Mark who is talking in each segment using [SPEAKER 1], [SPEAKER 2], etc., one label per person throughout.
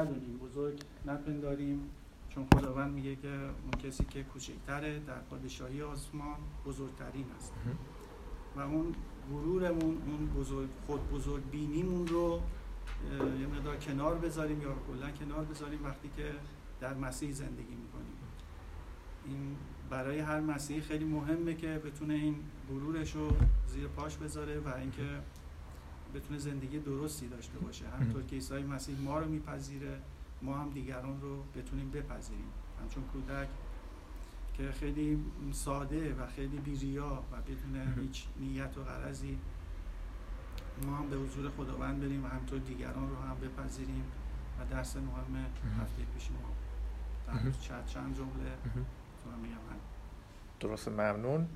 [SPEAKER 1] ندونیم بزرگ نپنداریم چون خداوند میگه که اون کسی که کوچکتره در پادشاهی آسمان بزرگترین است. و اون غرورمون اون بزرگ خود بزرگ بینیمون رو یه مقدار کنار بذاریم یا کلا کنار بذاریم وقتی که در مسیح زندگی می‌کنیم. این برای هر مسیحی خیلی مهمه که بتونه این غرورش رو زیر پاش بذاره و اینکه بتونه زندگی درستی داشته باشه. همطور که عیسی مسیح ما رو میپذیره ما هم دیگران رو بتونیم بپذیریم. همچون کودک که خیلی ساده و خیلی بیریا و بدون هیچ نیت و غرضی ما هم به حضور خداوند بریم و همطور دیگران رو هم بپذیریم و درس مهم هفته پیش ما. در چند چند جمله میگم.
[SPEAKER 2] درست ممنون.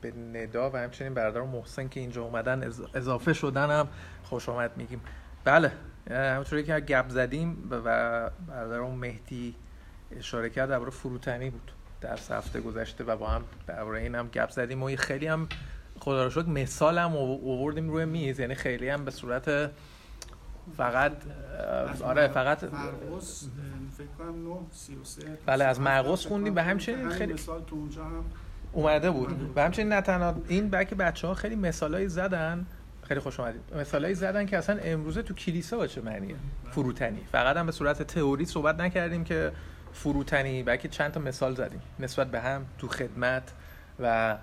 [SPEAKER 2] به ندا و همچنین برادر محسن که اینجا اومدن اضافه شدن هم خوش آمد میگیم. بله همونطوری که گپ زدیم و برادر مهدی اشاره کرد درباره فروتنی بود در هفته گذشته و با هم درباره این هم گپ زدیم و خیلی هم خدا رو شد مثال هم اووردیم روی میز. یعنی خیلی هم به صورت فقط آره فقط بله از مرقس خوندیم و همچنین خیلی
[SPEAKER 1] مثال تو اونجا هم
[SPEAKER 2] اومده بود. و همچنین نه تنها این بلکه بچه ها خیلی مثالایی زدن. خیلی خوش اومدید. مثالایی زدن که اصلا امروزه تو کلیسا با چه معنیه؟ فروتنی. فقط هم به صورت تئوری صحبت نکردیم که فروتنی بلکه چند تا مثال زدیم. نسبت به هم تو خدمت و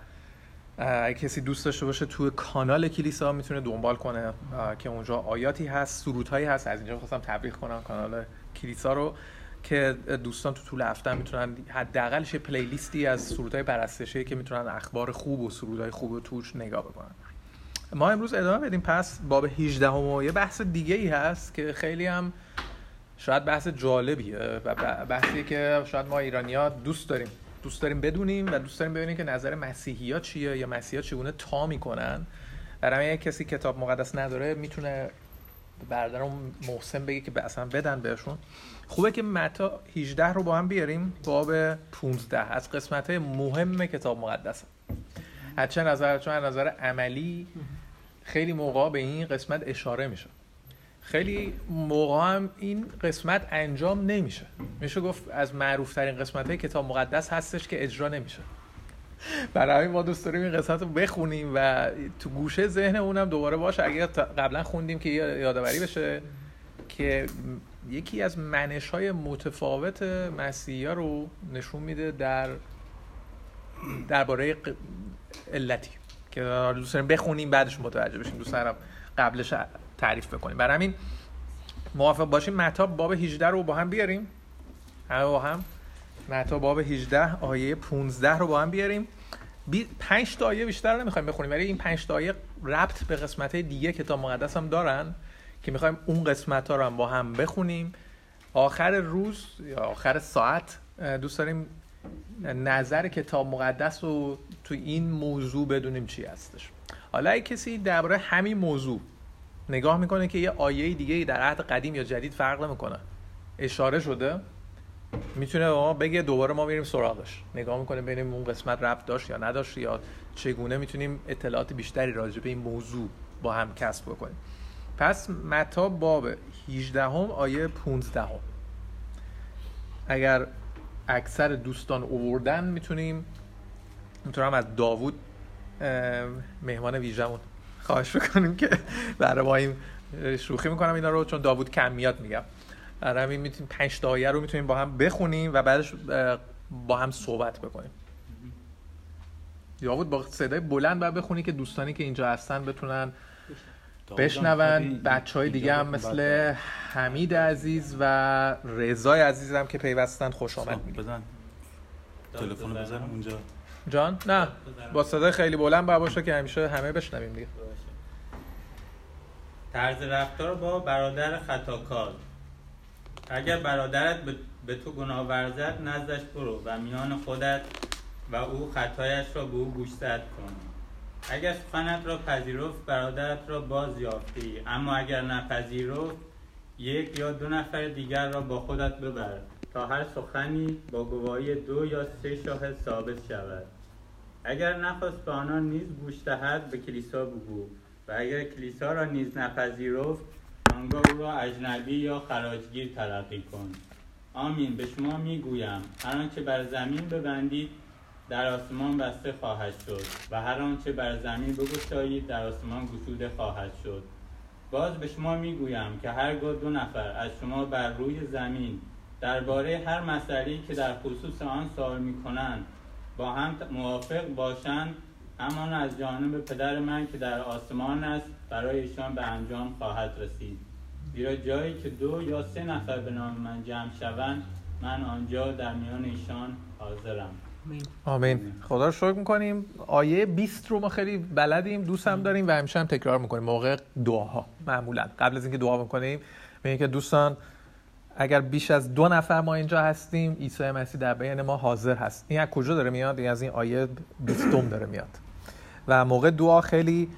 [SPEAKER 2] کسی دوست داشته باشه تو کانال کلیسا می‌تونه دنبال کنه که اونجا آیاتی هست سرودهایی هست. از اینجا خواستم تبریک کنم کانال کلیسا رو. که دوستان تو طول هفته می‌تونن حداقلش یه پلیلیستی از سرودهای پرستشی که می‌تونن اخبار خوب و سرودهای خوب و توش نگاه بکنن. ما امروز ادامه بدیم. پس باب 18 و یه بحث دیگه ای هست که خیلی هم شاید بحث جالبیه و بحثی که شاید ما ایرانی ها دوست داریم. دوست داریم بدونیم و دوست داریم ببینیم که نظر مسیحی ها چیه یا مسیحی ها چگونه تا می‌کنن. برای کسی کتاب مقدس نداره می‌تونه برادرم محسن بگه که اصلا بدن بهشون. خوبه که متا 18 رو با هم بیاریم. باب 15 از قسمت های مهم کتاب مقدس. از چه نظر چون از نظر عملی خیلی موقع به این قسمت اشاره میشه. خیلی موقع هم این قسمت انجام نمیشه. میشه گفت از معروف ترین قسمت های کتاب مقدس هستش که اجرا نمیشه. برای همین ما دوست داریم این قسمت رو بخونیم و تو گوشه ذهن اونم دوباره باشه. اگر قبلا خوندیم که یادآوری بشه که یکی از منش های متفاوت مسیحی رو نشون میده در درباره علتی. که دوست بخونیم بعدش متوجه بشیم. دوست دارم قبلش تعریف بکنیم. برای همین موافق باشیم. مطاب باب 18 رو با هم بیاریم. همه با هم. مطاب باب 18 آیه 15 رو با هم بیاریم. بی... پنج تا آیه بیشتر نمی‌خوایم بخونیم. ولی این پنج تا آیه ربط به قسمت دیگه کتاب مقدس هم دارن که می‌خوایم اون قسمت ها رو هم با هم بخونیم. آخر روز یا آخر ساعت دوست داریم نظر کتاب مقدس رو تو این موضوع بدونیم چی هستش. حالا اگه کسی درباره همین موضوع نگاه می‌کنه که یه آیه دیگه در عهد قدیم یا جدید فرق نمی‌کنه اشاره شده می‌تونه ما بگه دوباره ما میریم سراغش. نگاه می‌کنه ببینیم اون قسمت ربط داشت یا نداشت یا چگونه می‌تونیم اطلاعات بیشتری راجع به این موضوع با هم کسب بکنیم. پس متا باب 18 هم آیه 15 هم. اگر اکثر دوستان اووردن می‌تونیم می‌تونم از داوود مهمان ویژمون خواهش بکنیم که برای ما شوخی می‌کنم اینا رو چون داوود کمیات میگم برای همین می‌تونیم پنج تا رو می‌تونیم با هم بخونیم و بعدش با هم صحبت بکنیم داوود با صدای بلند باید بخونی که دوستانی که اینجا هستن بتونن بشنون بچه های دیگه هم مثل حمید عزیز و رضای عزیز هم که پیوستن خوش آمد.
[SPEAKER 3] بزن. تلفن بزنم اونجا.
[SPEAKER 2] جان نه. با صدای خیلی بلند باشه که همیشه همه بشنویم دیگه.
[SPEAKER 4] طرز رفتار با برادر خطاکار. اگر برادرت به تو گناه ورزد نزدش برو و میان خودت و او خطایش را به او گوشزد کن. اگر سخنت را پذیرفت برادرت را باز یافتی. اما اگر نپذیرفت یک یا دو نفر دیگر را با خودت ببر تا هر سخنی با گواهی دو یا سه شاهد ثابت شود. اگر نخواست به آنان نیز گوش دهد به کلیسا بگو و اگر کلیسا را نیز نپذیرفت آنگاه او را اجنبی یا خراجگیر تلقی کن. آمین. به شما می‌گویم. هر آنچه بر زمین ببندید در آسمان بسته خواهد شد و هر آنچه بر زمین بگشایید در آسمان گشوده خواهد شد. باز به شما می‌گویم که هرگاه دو نفر از شما بر روی زمین درباره هر مسئله که در خصوص آن سوال می‌کنند با هم موافق باشند همان از جانب پدر من که در آسمان است برای ایشان به انجام خواهد رسید. زیرا جایی که دو یا سه نفر به نام من جمع شوند من آنجا در میان ایشان حاضرم.
[SPEAKER 2] آمین. خدا رو شکر می‌کنیم. آیه 20 رو ما خیلی بلدیم دوست هم داریم و همیشه هم تکرار می‌کنیم. موقع دعاها معمولا. قبل از اینکه دعا بکنیم میگه که دوستان اگر بیش از دو نفر ما اینجا هستیم عیسی مسیح در بین ما حاضر هست. این از کجا داره میاد؟ این از این آیه 20 داره میاد. و موقع دعا خیلی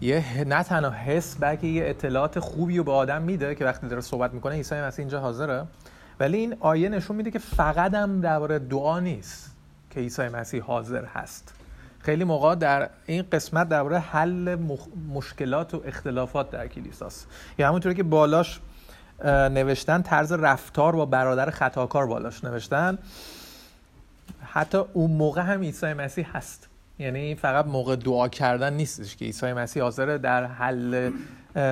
[SPEAKER 2] یه نه تنها حس بلکه یه اطلاعات خوبی رو به آدم میده که وقتی داره صحبت می‌کنه عیسی مسیح اینجا حاضره. ولی این آیه نشون میده که فقط هم درباره دعا نیست که عیسی مسیح حاضر هست. خیلی موقع در این قسمت درباره حل مشکلات و اختلافات در کلیساست. یا همونطوری که بالاش نوشتن طرز رفتار با برادر خطاکار بالاش نوشتن. حتی اون موقع هم عیسی مسیح هست. یعنی فقط موقع دعا کردن نیستش که عیسی مسیح حاضره در حل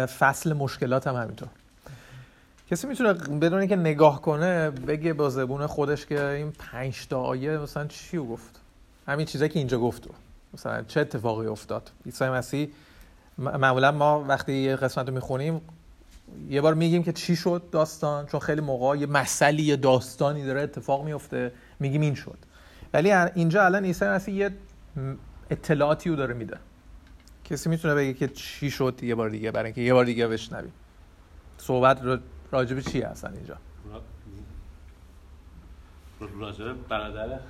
[SPEAKER 2] فصل مشکلات هم همینطور. کسی می‌تونه بدون که نگاه کنه بگه با زبون خودش که این پنج تا آیه مثلا چی گفت؟ همین چیزایی که اینجا گفت مثلا چه اتفاقی افتاد؟ عیسی مسیح معمولا ما وقتی یه قسمت رو می‌خونیم یه بار میگیم که چی شد داستان؟ چون خیلی موقع یه مسئله یه داستانی داره اتفاق میفته میگیم این شد. ولی اینجا الان عیسی مسیح یه اطلاعاتی رو داره میده. کسی می‌تونه بگه که چی شد یه بار دیگه برای اینکه یه بار دیگه بشنویم. صحبت راجب چی هستن اینجا؟
[SPEAKER 3] راجب برادر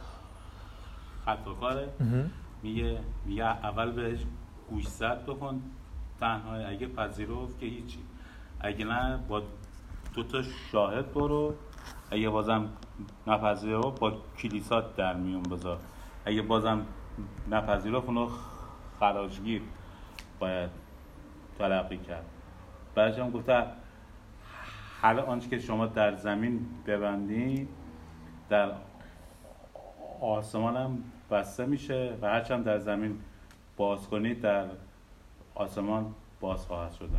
[SPEAKER 3] خطاکاره. میگه میگه اول بهش گوشزد بکن. تنها اگه پذیرفت که هیچی. اگه نه با دو تا شاهد برو. اگه بازم نپذیرفت با کلیسات در میون بذار. اگه بازم نپذیرفت اونو خراجگیر باید تلقی کرد. بعدش هم گفته هر آنچه که شما در زمین ببندید در آسمان هم بسته میشه و هرچند در زمین باز کنید در آسمان باز خواهد شد.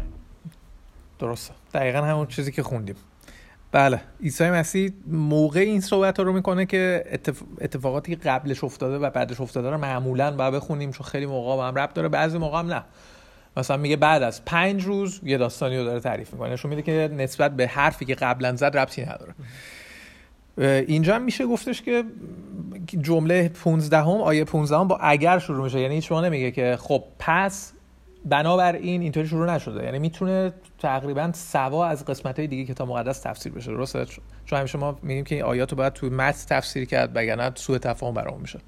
[SPEAKER 2] درسته. دقیقا همون چیزی که خوندیم. بله. عیسی مسیح موقع این صحبت رو می‌کنه که اتفاقاتی قبلش افتاده و بعدش افتاده رو معمولا باید بخونیم چون خیلی موقع هم رب داره بعضی موقع هم نه. مثلا میگه بعد از پنج روز یه داستانی رو داره تعریف می‌کنه. نشون میده که نسبت به حرفی که قبلا زد ربطی نداره. اینجا هم میشه گفتش که جمله 15 هم آیه 15 هم با اگر شروع میشه. یعنی شما نمیگه که خب پس بنابراین اینطوری شروع نشده. یعنی می‌تونه تقریبا سوا از قسمت های دیگه کتاب مقدس تفسیر بشه. درسته؟ چون همیشه ما میگیم که این آیات رو باید تو متن تفسیر کرد وگرنه سوء تفاهم برامون میشه.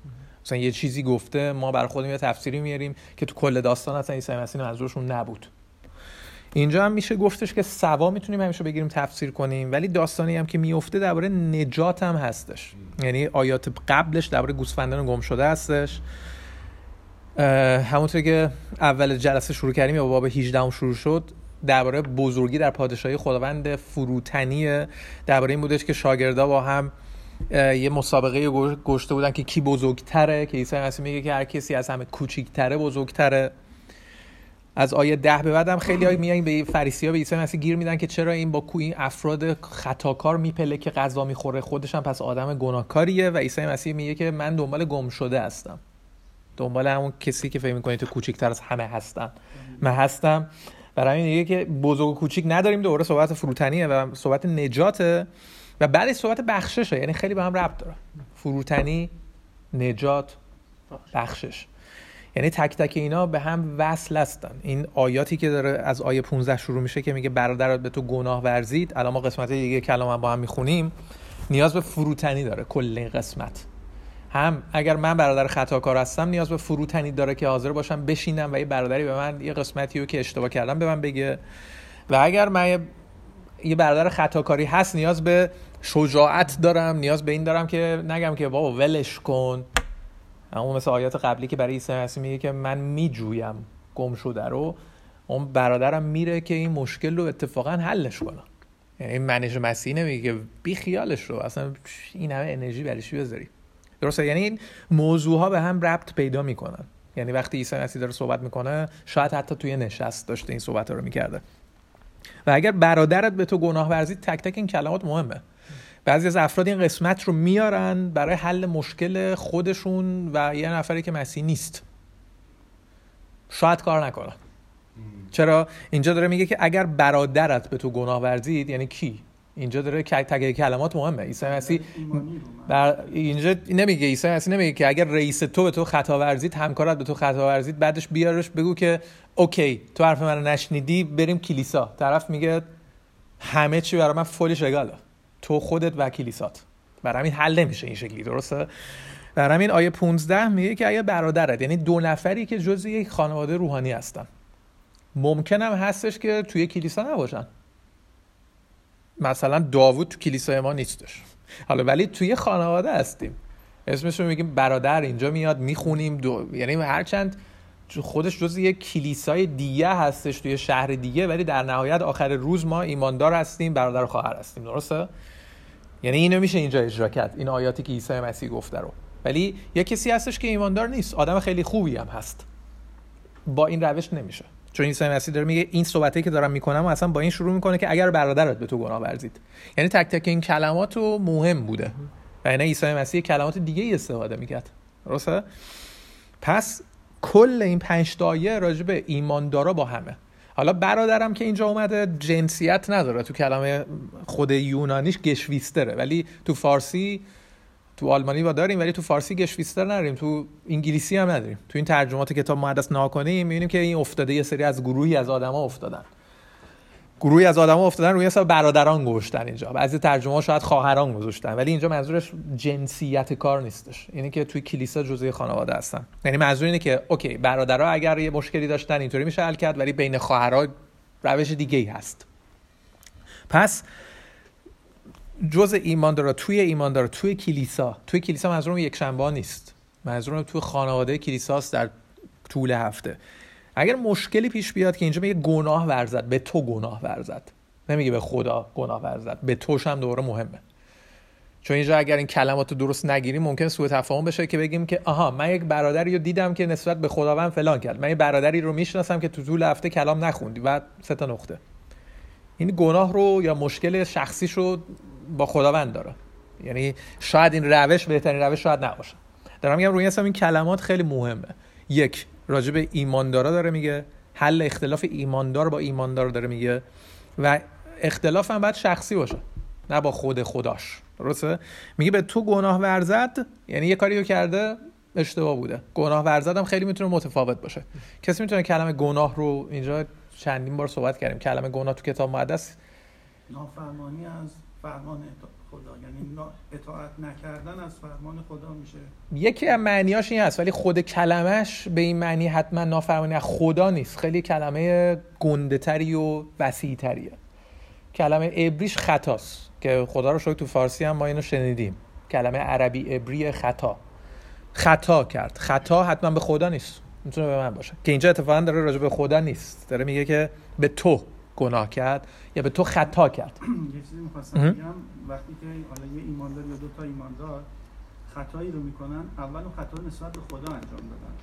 [SPEAKER 2] مثلا یه چیزی گفته ما بر خودمون یه تفسیری میاریم که تو کل داستان اصلا عیسی مسیح منظورشون نبود. اینجا هم میشه گفتش که سوا می‌تونیم همیشه بگیریم تفسیر کنیم ولی داستانی هم که میفته درباره نجات هم هستش. یعنی آیات قبلش درباره گوسفندان گم شده هستش. همونطور که اول جلسه شروع کردیم یا باب 18 هم شروع شد درباره بزرگی در پادشاهی خداوند فروتنی درباره این بودش که شاگردا با هم یه مسابقه گشته بودن که کی بزرگتره که عیسی مسیح میگه که هر کسی از همه کوچیکتره بزرگتره. از آیه ده به بعدم خیلی های میان به فریسی ها به عیسی مسیح گیر میدن که چرا این با این افراد خطاکار میپله که غذا می‌خوره. خودش هم پس آدم گناهکاریه و عیسی مسیح میگه که من دنبال گم شده هستم. دنبال همون کسی که فکر می‌کنید تو کوچیکتر از همه هستن من هستم. برای این که بزرگ و کوچیک نداریم. دوره صحبت فروتنیه و صحبت نجاته. و بعد صحبت بخششه یعنی خیلی به هم ربط داره. فروتنی نجات بخشش. یعنی تک تک اینا به هم وصل هستن. این آیاتی که داره از آیه 15 شروع میشه که میگه برادرات به تو گناه ورزید. الان ما قسمت دیگه کلام هم با هم می‌خونیم. نیاز به فروتنی داره کل این قسمت. هم اگر من برادر خطاکار هستم نیاز به فروتنی داره که حاضر باشم بشینم و یه برادری به من یه قسمتی رو که اشتباه کردم به من بگه. و اگر من یه برادر خطاکاری هست نیاز به شجاعت دارم نیاز به این دارم که نگم که بابا ولش کن. اما مثل آیات قبلی که برای عیسی مسیح میگه که من میجویم گم شده رو اون برادرم میره که این مشکل رو اتفاقا حلش کنه. یعنی منش مسیح نمیگه بی خیالش رو اصلا این همه انرژی برش بذاری؟ درسته؟ یعنی این موضوع ها به هم ربط پیدا می‌کنن. یعنی وقتی عیسی مسیح داره صحبت می‌کنه شاید حتی توی نشست داشته این صحبت رو می‌کرده. و اگر برادرت به تو گناه ورزید تک تک این کلمات مهمه. بعضی از افراد این قسمت رو میارن برای حل مشکل خودشون و یه نفری که مسیح نیست. شاید کار نکنه چرا؟ اینجا داره میگه که اگر برادرت به تو گناه ورزید یعنی کی؟ اینجا داره تگ کلمات مهمه. عیسی مسیح بر اینجا نمیگه عیسی مسیح نمیگه که اگر رئیس تو به تو خطا ورزید همکارت به تو خطا ورزید بعدش بیارش بگو که اوکی تو حرف منو نشنیدی بریم کلیسا. طرف میگه همه چی برای من فولی شگاله تو خودت و کلیسات. برای همین حل نمیشه این شکلی درسته؟ برای همین آیه 15 میگه که اگه برادرت یعنی دو نفری که جزء یک خانواده روحانی هستن ممکنم هستش که توی کلیسا نباشن. مثلا داوود تو کلیسای ما نیستش. حالا ولی توی خانواده هستیم. اسمش رو میگیم برادر اینجا میاد می‌خونیم دو... یعنی هرچند خودش جز یک کلیسای دیگه هستش توی شهر دیگه ولی در نهایت آخر روز ما ایماندار هستیم برادر و خواهر هستیم. درسته؟ یعنی اینو میشه اینجا اجرا کرد. این آیاتی که عیسی مسیح گفته رو. ولی یه کسی هستش که ایماندار نیست. آدم خیلی خوبی هم هست. با این روش نمیشه. چون عیسی مسیح داره میگه این صحبتی که دارم می‌کنم اصلا با این شروع می‌کنه که اگر برادرت به تو گناه ورزید. یعنی تک تک این کلمات رو مهم بوده. و یعنی عیسی مسیح کلمات دیگه ای استفاده می‌کرد. درسته؟ پس کل این پنج دایه راجع به ایماندارا با همه. حالا برادرم که اینجا اومده جنسیت نداره. تو کلمه خود یونانیش گشویستره. ولی تو فارسی تو آلمانی با داریم ولی تو فارسی گشویستر نداریم. تو انگلیسی هم نداریم. تو این ترجمات کتاب مقدس ناکنیم می‌بینیم که این افتاده یه سری از گروهی از آدما افتادن. گروهی از آدما افتادن روی حساب برادران گذاشتن اینجا. بعضی ترجمه ها شاید خواهران گذاشتن ولی اینجا منظورش جنسیت کار نیستش. اینه که توی کلیسا جزء خانواده هستن. یعنی منظور اینه که اوکی برادرها اگر یه مشکلی داشتن اینطوری میشه حل کرد ولی بین خواهرها روش دیگه ای هست. پس جز ایمان داره توی ایمان داره توی کلیسا. توی کلیسا منظورم یک شنبه نیست. منظورم توی خانواده کلیساست در طول هفته. اگر مشکلی پیش بیاد که اینجا میگه گناه ورزد به تو گناه ورزد. نمیگه به خدا گناه ورزد. به توش هم دوباره مهمه. چون اینجا اگر این کلمات رو درست نگیریم ممکن سوء تفاهم بشه که بگیم که آها من یک برادری رو دیدم که نسبت به خداوند فلان کرد. من یک برادری رو می‌شناسم که تو طول هفته کلام نخوندی. و سه تا نقطه. این گناه رو یا مشکل شخصیش رو با خداوند داره. یعنی شاید این روش بهترین روش شاید نباشه. دارم میگم روی این کلمات خیلی مهمه. یک راجع به ایماندارا داره میگه. حل اختلاف ایماندار با ایماندار داره میگه. و اختلاف هم باید شخصی باشه نه با خود خداش. درسته؟ میگه به تو گناه ورزد یعنی یه کاریو کرده اشتباه بوده. گناه ورزد هم خیلی می‌تونه متفاوت باشه. کسی می‌تونه کلمه گناه رو اینجا چندین بار صحبت کردیم. کلمه گناه تو کتاب مقدس
[SPEAKER 1] نافرمانی از فرمان خدا یعنی اطاعت نکردن از فرمان خدا میشه.
[SPEAKER 2] یکی از معنیاش این هست ولی خود کلمش به این معنی حتما نافرمانی از خدا نیست. خیلی کلمه گنده تری و وسیع تریه کلمه ابریش خطاست که خدا رو شاید تو فارسی هم ما اینو شنیدیم. کلمه عربی ابری خطا. خطا کرد. خطا حتما به خدا نیست. می‌تونه به من باشه. که اینجا اتفاقا داره راجع به خدا نیست. داره میگه که به تو. گناه کرد یا به تو خطا کرد.
[SPEAKER 1] یه چیزی می‌خواستم بگم وقتی که حالا یه ایماندار یا دو تا ایماندار خطایی رو می‌کنن اول اون خطا رو نسبت به خدا انجام دادن.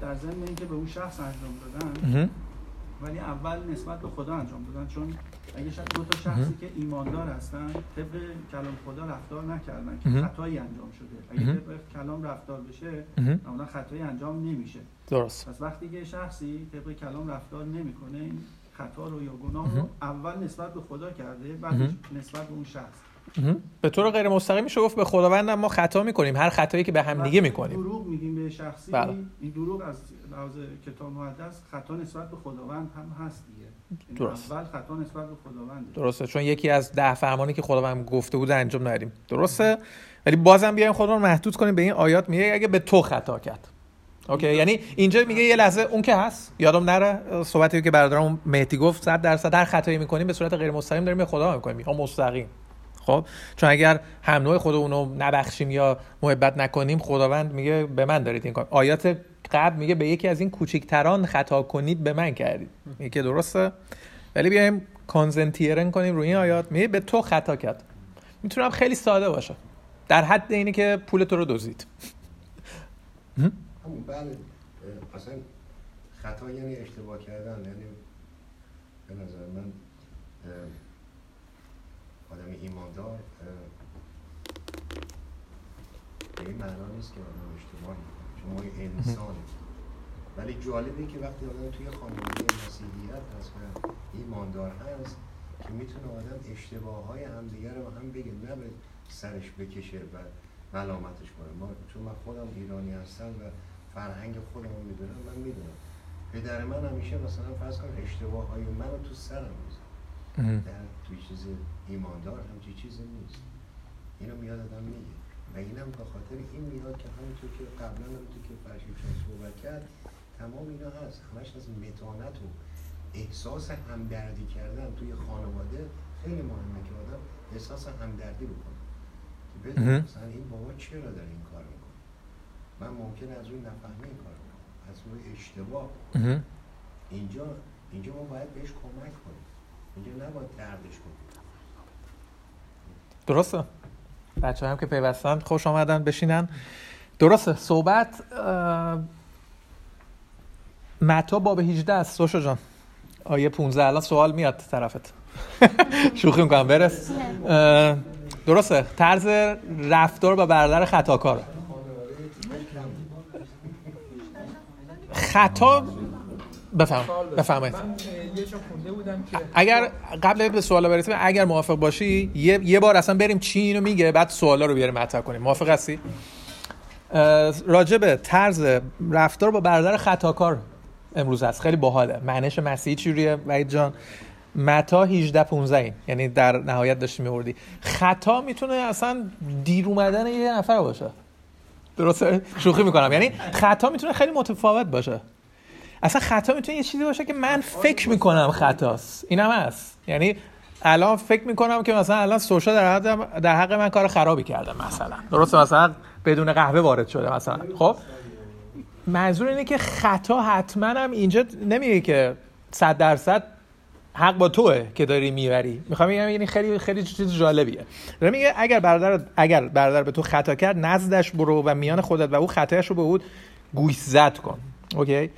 [SPEAKER 1] در ضمن اینکه به اون شخص انجام دادن ولی اول نسبت به خدا انجام دادن. چون اگه دو تا شخصی که ایماندار هستن طبق کلام خدا رفتار نکردن که خطایی انجام شده. اگه طبق کلام رفتار بشه اون خطایی انجام نمیشه.
[SPEAKER 2] درست.
[SPEAKER 1] پس وقتی که شخصی طبق کلام رفتار نمی‌کنه این خطا رو یا گناه رو اول نسبت به خدا کرده بعد نسبت به اون شخص.
[SPEAKER 2] به طور غیر مستقیم میشه گفت به خداوند ما خطا می‌کنیم هر خطایی که به هم دیگه می‌کنیم.
[SPEAKER 1] دروغ میگیم به شخصی بله. این دروغ از لحاظ کتاب مقدس خطا نسبت به خداوند هم هست دیگه. یعنی درست. اول خطا نسبت به خداوند
[SPEAKER 2] درسته چون یکی از ده فرمانی که خداوند گفته بود انجام ندیم. درسته؟ ولی بازم بیایم رو محدود کنیم به این آیات میگه اگه به تو خطا کرد. اوکی یعنی اینجا میگه یه لحظه اون که هست یادم نره صحبتی که برادرم مهدی گفت 100 درصد هر خطایی می‌کنیم به صورت غیر مستقیم داریم به خدا می‌کنیم یا مستقیم. خب؟ چون اگر هم نوع خودمون رو نبخشیم یا محبت نکنیم خداوند میگه به من دارید این کار. آیات قبل میگه به یکی از این کوچیکتران خطا کنید به من کردید. میگه درسته؟ ولی بیایم کانزنتیرن کنیم روی این آیات. میگه به تو خطا کرد. می‌تونم خیلی ساده باشه. در حد اینی که پول تو رو دزدید.
[SPEAKER 5] بله. اصلا خطا یعنی اشتباه کردن یعنی به نظر من آدم ایماندار به این معنا نیست که آدم اشتباه شما انسان ولی جالبه که وقتی آدم توی خانواده مسیحیت هست و ایماندار هست که می‌تونه آدم اشتباه های همدیگه رو هم بگه نه به سرش بکشه و ملامتش کنه. ما چون من خودم ایرانی هستم و فرهنگ خودم رو می‌دونم من می‌دونم. پدر من همیشه مثلا فرض کن اشتباه های من رو تو سرم میزن در توی چیز ایماندار همچی چیزی نیست. اینو میاد آدم میگه. و اینم به خاطر این میاد که همونطور که قبلا رو تو که فرشیفشان صحبت کرد تمام اینا هست. همش از متانت و احساس همدردی کردن توی خانواده خیلی مهمه که آدم احساس همدردی بکنه. که مثلا این بابا چرا داره این کار من ممکن از روی نفهمه این کار از روی اشتباه اینجا اینجا ما باید بهش کمک کنیم. اینجا نباید دردش کنیم.
[SPEAKER 2] درسته. بچه هم که پیوستن خوش آمدن بشینن. درسته. صحبت متا باب 18 است. سوشو جان. آیه 15 الان سوال میاد طرفت. شوخی می‌کنم. برس. درسته. طرز رفتار با برادر خطاکار خطا بفهم بفهمید اگر قبل به سوالا برسیم اگر موافق باشی یه, یه بار اصلا بریم چی اینو میگه بعد سوالا رو بیاریم مطرح کنیم. موافق هستی؟ راجب طرز رفتار با برادر خطاکار امروز هست. خیلی باحاله. معنیش مسیحی چجوریه؟ وحید جان متا 18 15 این یعنی در نهایت داشتی میوردی خطا می‌تونه اصلا دیر اومدن یه نفر باشه. درسته؟ شوخی می‌کنم. یعنی خطا می‌تونه خیلی متفاوت باشه. اصلا خطا می‌تونه یه چیزی باشه که من فکر می‌کنم خطاست. اینم هست. یعنی الان فکر می‌کنم که مثلا الان سوشا در حق در حق من کار خرابی کرده مثلا. درسته؟ مثلا بدون قهوه وارد شده مثلا. خب؟ منظور اینه که خطا حتما هم اینجا نمیگه که صد درصد حق با توه که داری می‌بری. می‌خوام بگم یعنی خیلی خیلی چیز جالبیه. داره میگه اگر برادر اگر برادر به تو خطا کرد نزدش برو و میان خودت و او خطایش رو به او گوش زد کن. اوکی؟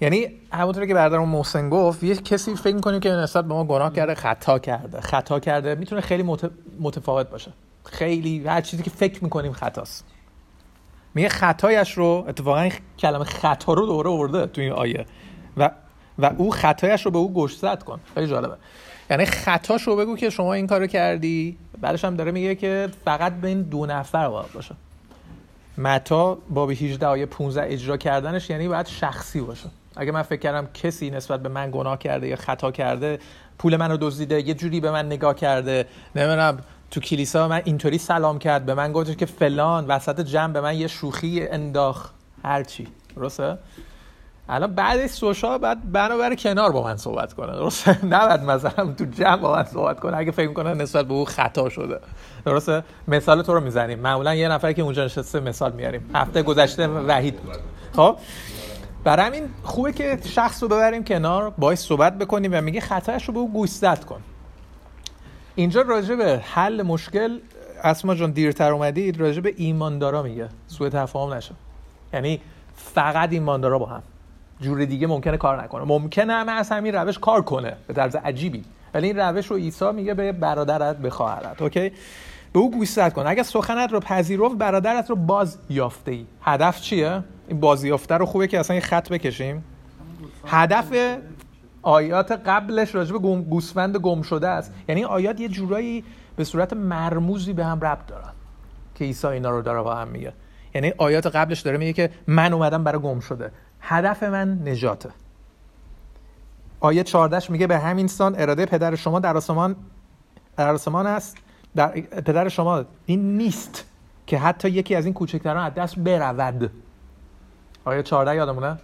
[SPEAKER 2] یعنی همونطور که برادرم محسن گفت یه کسی فکر می‌کنیم که نسبت به ما گناه کرده خطا کرده. خطا کرده می‌تونه خیلی متفاوت باشه. خیلی هر چیزی که فکر می‌کنیم خطاست. میگه خطایش رو اتفاقا کلمه خطا رو دوره ورده تو این آیه. و و او خطایش رو به او گوش زد کن. خیلی جالبه. یعنی خطاش رو بگو که شما این کارو کردی. بعدش هم داره میگه که فقط بین دو نفر باید باشه. متا باب 18 آیه 15 اجرا کردنش یعنی باید شخصی باشه. اگه من فکر کردم کسی نسبت به من گناه کرده یا خطا کرده پول من رو دزدیده یه جوری به من نگاه کرده نمی‌دونم تو کلیسا من اینطوری سلام کرد به من گفت که فلان وسط جمع به من یه شوخی انداخ هرچی درسته؟ الان بعد سوشا بعد بنابر کنار با من صحبت کنه درسته؟ نباید مثلا تو جمع با من صحبت کنه اگه فکر کنه نسبت به او خطا شده درسته؟ مثال تو رو می‌زنیم معمولا یه نفر که اونجا نشسته مثال میاریم. هفته گذشته وحید. بود خب؟ برای همین خوبه که شخص رو ببریم کنار باید صحبت بکنیم و میگه خطایش رو به او گوشزد کن. اینجا راجع به حل مشکل اسما جان دیرتر اومدید راجع به ایماندارا میگه. سوء تفاهم نشه. یعنی فقط ایماندارا با هم. جور دیگه ممکنه کار نکنه. ممکنه همه از همین روش کار کنه به طرز عجیبی. ولی این روش رو عیسی میگه به برادرت به خواهرت اوکی؟ به او گوشزد کن. اگر سخنت رو پذیرفت برادرت رو باز یافته ای هدف چیه؟ این بازیافته رو خوبه که اصلا یه خط بکشیم. هدف آیات قبلش راجع به گوسفند گم شده است. یعنی آیات یه جورایی به صورت مرموزی به هم ربط دارن که عیسی اینا رو داره با هم میگه. یعنی آیات قبلش داره میگه که من اومدم برای گم شده هدف من نجاته. آیه 14 میگه به همین سان اراده پدر شما در آسمان در آسمان است. در پدر شما این نیست که حتی یکی از این کوچکتران از دست برود. آیه 14 یادمونه؟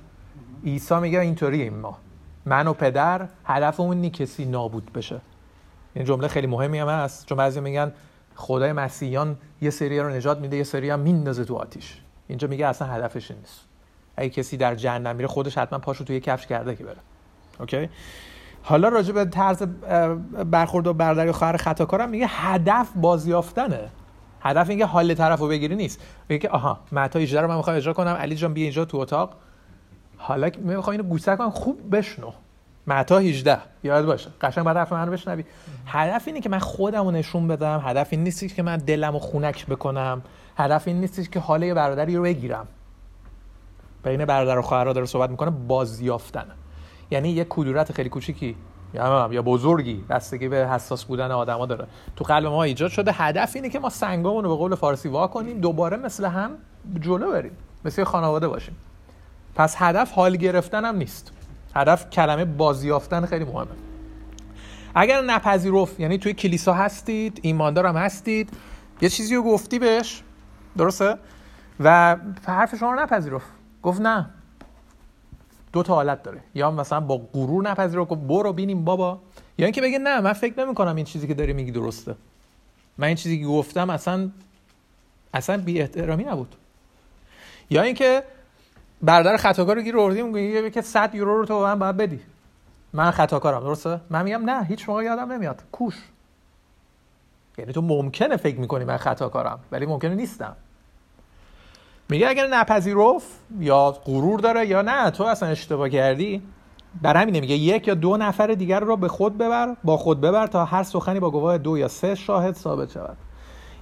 [SPEAKER 2] عیسی میگه اینطوری ما. من و پدر هدفمون نی کسی نابود بشه. این جمله خیلی مهمی هم هست. چون بعضی میگن خدای مسیحیان یه سری رو نجات میده یه سری هم میندازه تو آتیش. اینجا میگه اصلا هدفش نیست. اگه کسی در جهنم میره خودش حتما پاشو توی کفش کرده که بره. اوکی؟ حالا راجع به طرز برخورد و برادری و خواهر خطاکارم میگه هدف بازیافتنه. هدف اینکه حال طرف بگیری نیست. میگه که آها متا 18 رو من می‌خوام اجرا کنم. علی جان بیا اینجا تو اتاق. حالا می‌خوام اینو گوشه کنم خوب بشنو. متا 18 یاد باشه. قشنگ بعد حرف من رو بشنوی. هدف اینه که من خودم رو نشون بدم. هدف این نیست که من دلم رو خونک بکنم. هدف این نیست که حال یه برادری رو بگیرم. بین برادر و خواهر داره صحبت می‌کنه بازیافتن. یعنی یه کدورت خیلی کوچیکی. یا یا بزرگی. بستگی به حساس بودن آدما داره. تو قلب ما ایجاد شده. هدف اینه که ما سنگامون رو به قول فارسی وا کنیم دوباره مثل هم جلو بریم. مثل خانواده باشیم. پس هدف حال گرفتن هم نیست. هدف کلمه بازیافتن خیلی مهمه. اگر نپذیرفت یعنی توی کلیسا هستید ایماندار هم هستید یه چیزی رو گفتی بهش. درسته؟ و حرف شما رو نپذیرفت. گفت نه. دو تا حالت داره. یا مثلا با غرور نپذیره گفت برو بینیم بابا. یا اینکه بگه نه من فکر نمی کنم این چیزی که داری میگی درسته. من این چیزی که گفتم اصلا اصلا بی احترامی نبود. یا اینکه برادر خطاکار رو گیر آوردیم میگه که 100 یورو رو تو من باید بدی. من خطاکارم درسته؟ من میگم نه هیچ موقع یادم نمیاد. کوش. یعنی تو ممکنه فکر می‌کنی من خطاکارم ولی ممکنه نیستم. میگه اگر نپذیرفت یا غرور داره یا نه تو اصلا اشتباه کردی؟ بر همینه میگه یک یا دو نفر دیگر رو به خود ببر با خود ببر تا هر سخنی با گواه دو یا سه شاهد ثابت شود.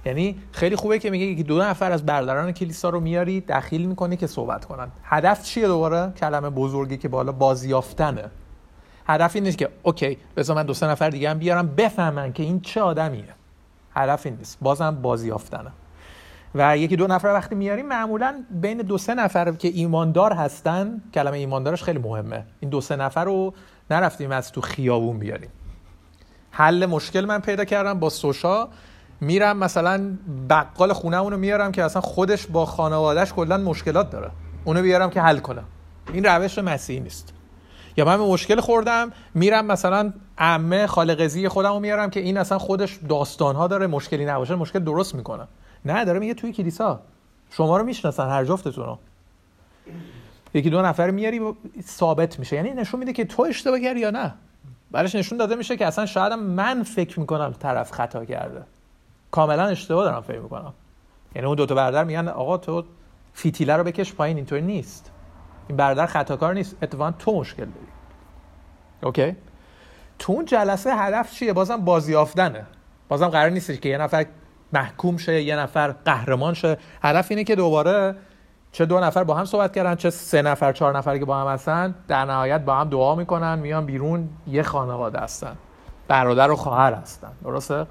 [SPEAKER 2] یعنی خیلی خوبه که میگه که دو نفر از برادران کلیسا رو میاری دخیل می‌کنی که صحبت کنن. هدف چیه دوباره؟ کلمه بزرگی که بالا بازیافتنه. هدف این نیست که اوکی بذار من دو سه نفر دیگه هم بیارم بفهمن که این چه آدمیه. هدف این نیست. بازم بازیافتنه. و یکی دو نفر وقتی میاریم معمولا بین دو سه نفر که ایماندار هستن کلمه ایماندارش خیلی مهمه. این دو سه نفر رو نرفتیم از تو خیابون بیاریم. حل مشکل من پیدا کردم با سوشا. میرم مثلا بقال خونه رو میارم که اصلا خودش با خانوادهش کلا مشکلات داره. اونو بیارم که حل کنم. این روش مسیحی نیست. یا من مشکل خوردم میرم مثلا عمه خالقزی خودم رو میارم که این اصلا خودش داستان داره مشکلی نباشه مشکل درست می‌کنه. نه داره میگه توی کلیسا. شما رو می‌شناسن هر جفتتون رو. یکی دو نفر میاری ثابت میشه. یعنی نشون میده که تو اشتباه کردی یا نه. برش نشون داده میشه که اصلا شاید من فکر می‌کنم طرف خطا کرده. کاملا اشتباه دارم فکر می‌کنم. یعنی اون دو تا برادر میگن آقا تو فیتیله رو بکش پایین اینطوری نیست. این برادر خطاکار نیست. اتفاقا تو مشکل داری. اوکی؟ تو اون جلسه هدف چیه؟ بازم بازیافتنه. بازم قرار نیست که یه نفر محکوم شه یه نفر قهرمان شه. هدف اینه که دوباره چه دو نفر با هم صحبت کردن چه سه نفر چهار نفر که با هم هستن در نهایت با هم دعا می‌کنن میان بیرون یه خانواده هستن. برادر و خواهر هستن. درسته؟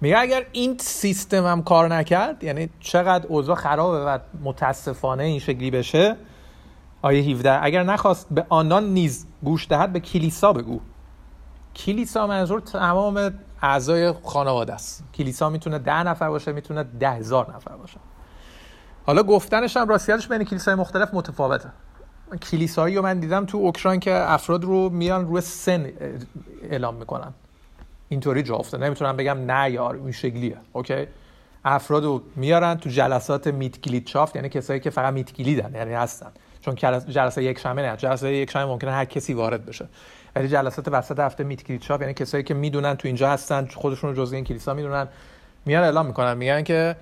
[SPEAKER 2] میگه اگر این سیستم هم کار نکرد یعنی چقدر اوضاع خرابه و متاسفانه این شکلی بشه آیه 17 اگر نخواست به آنان نیز گوش دهد به کلیسا بگو. کلیسا منظور تمام اعضای خانواده است. کلیسا می‌تونه ده نفر باشه می‌تونه ده هزار نفر باشه. حالا گفتنش هم راستیتش بین کلیسای مختلف متفاوته. کلیسایی رو من دیدم تو اوکراین که افراد رو میان روی سن اعلام می‌کنن. اینطوری جا افتاده. نمی‌تونم بگم نه یار این شکلیه. اوکی؟ افراد رو میارن تو جلسات میت چافت یعنی کسایی که فقط میت یعنی هستن. چون جلسه یک شنبه نه جلسه یک شنبه ممکنه هر کسی وارد بشه. ولی جلسات وسط هفته میت کلیت یعنی کسایی که می‌دونن تو اینجا هستن خودشون رو جزء این کلیسا می‌دونن میان اعلام می‌کنن میگن که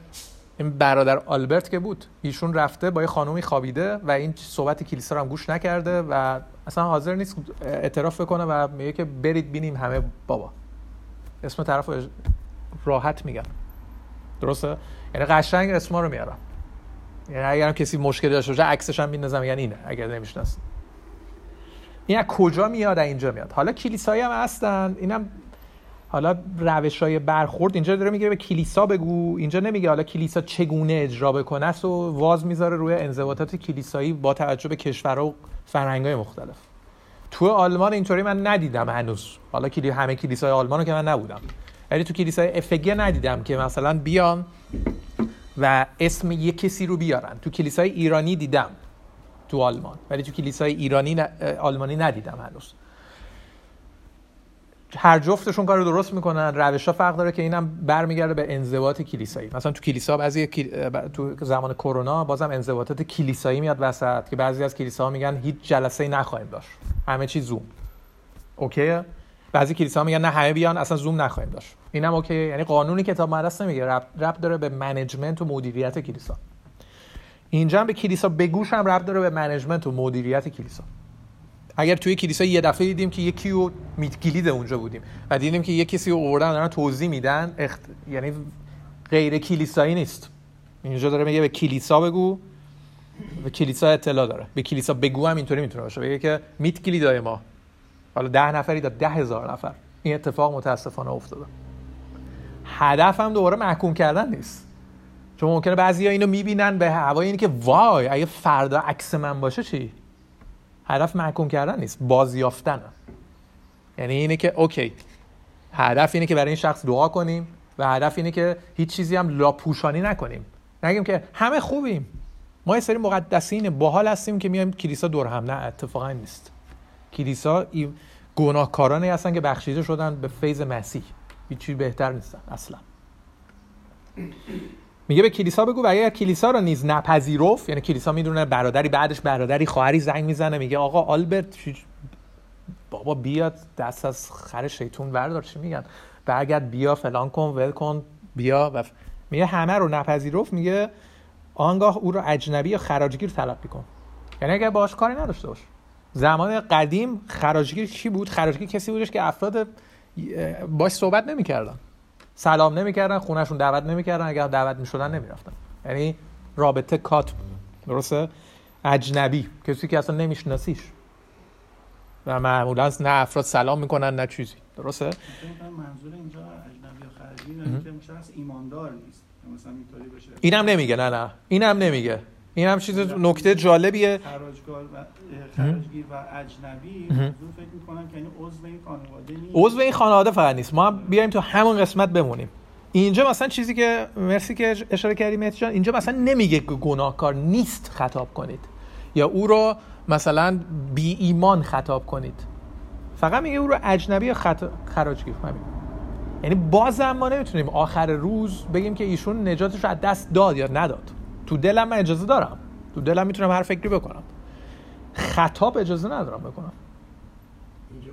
[SPEAKER 2] این برادر آلبرت که بود ایشون رفته با یه خانومی خوابیده و این صحبت کلیسا رو هم گوش نکرده و اصلا حاضر نیست اعتراف کنه و میگه که برید بینیم همه بابا. اسم طرف راحت میگن درسته؟ یعنی قشنگ اسما رو میارم. یعنی اگر کسی مشکلی داشته باشه عکسش هم میندازم میگن اینه. اگر نمی‌شناسید. این از کجا میاد؟ اینجا میاد. حالا کلیسایی هم هستن. اینم حالا روش های برخورد. اینجا داره میگه به کلیسا بگو. اینجا نمیگه حالا کلیسا چگونه اجرا بکنه. و واز می‌ذاره روی انضباطات کلیسایی با توجه به کشورها و فرهنگ‌های مختلف. تو آلمان اینطوری من ندیدم هنوز. حالا کلی همه کلیسای آلمان رو که من نبودم. ولی تو کلیسای افگه ندیدم که مثلا بیان و اسم یک کسی رو بیارن. تو کلیسای ایرانی دیدم. تو آلمان. ولی تو کلیسای ایرانی. آلمانی ندیدم هنوز. هر جفتشون کار درست می‌کنن روش فرق داره که اینم برمیگرده به انضباط کلیسایی. مثلا تو کلیسا بعضی تو زمان کرونا بازم انضباطات کلیسایی میاد وسط که بعضی از کلیساها میگن هیچ جلسه ای نخواهیم داشت. همه چی زوم. OK بعضی کلیسا میگن نه همه بیان اصلا زوم نخواهیم داشت. اینم OK یعنی قانونی کتاب مقدس نمیگه. ربط, ربط داره به management و مدیریت کلیسا. اینجا هم به کلیسا بگوش هم رب داره به منیجمنت و مدیریت کلیسا. اگر توی کلیسا یه دفعه دیدیم که یکی رو میت اونجا بودیم و دیدیم که یه کسی رو آوردن دارن توضیح میدن اخت... یعنی غیر کلیسایی نیست. اینجا داره میگه به کلیسا بگو به کلیسا اطلاع داره. به کلیسا بگو هم اینطوری می‌تونه باشه. بگه که میت کلیدای ما. حالا ده نفری دا ده هزار نفر. این اتفاق متاسفانه افتاده. هدف هم دوباره محکوم کردن نیست. چون ممکنه بعضی ها اینو می‌بینن به هوای اینی که وای اگه فردا عکس من باشه چی؟ هدف محکوم کردن نیست بازیافتن. یعنی اینه که اوکی هدف اینه که برای این شخص دعا کنیم و هدف اینه که هیچ چیزی هم لاپوشانی نکنیم. نگیم که همه خوبیم. ما یه سری مقدسین باحال هستیم که میایم کلیسا دور هم. نه اتفاقا نیست. کلیسا گناهکارانی هستن که بخشیده شدن به فیض مسیح. هیچی بهتر نیستن اصلا. میگه به کلیسا بگو و اگر کلیسا رو نیز نپذیرفت یعنی کلیسا می‌دونه برادری بعدش برادری خواهری زنگ می‌زنه میگه آقا آلبرت بابا بیاد دست از خر شیطون بردار چی میگن؟ برگرد بیا فلان کن ول کن بیا و میگه همه رو نپذیرفت میگه آنگاه او رو اجنبی یا خراجگیر طلب کن. یعنی اگر باش کاری نداشته باش. زمان قدیم خراجگیر کی بود؟ خراجگیر کسی بودش که افراد باش صحبت نمی‌کردن. سلام نمی‌کردن خونهشون دعوت نمی‌کردن اگر دعوت می‌شدن نمی‌رفتن. یعنی رابطه کات بود. درسته؟ اجنبی. کسی که اصلا نمیشناسیش. و معمولا نه افراد سلام می‌کنن نه چیزی. درسته؟
[SPEAKER 1] منظور اینجا اجنبی خارجی که شخص ایماندار نیست. مثلا بشه.
[SPEAKER 2] اینم نمیگه. نه نه. اینم نمیگه. این هم چیز نکته جالبیه.
[SPEAKER 1] خراجگار و خراجگیر و اجنبی فکر می‌کنم که این عضو این خانواده نیست.
[SPEAKER 2] عضو این خانواده فقط نیست. ما بیایم تو همون قسمت بمونیم. اینجا مثلا چیزی که مرسی که اشاره کردیم مهدی جان. اینجا مثلا نمیگه که گناهکار نیست خطاب کنید. یا او رو مثلا بی ایمان خطاب کنید. فقط میگه او رو اجنبی یا خط... خراجگیر. همین. یعنی بازم ما نمی‌تونیم آخر روز بگیم که ایشون نجاتش رو از دست داد یا نداد. تو دلم من اجازه دارم. تو دلم می‌تونم هر فکری بکنم. خطاب اجازه ندارم بکنم.
[SPEAKER 5] اینجا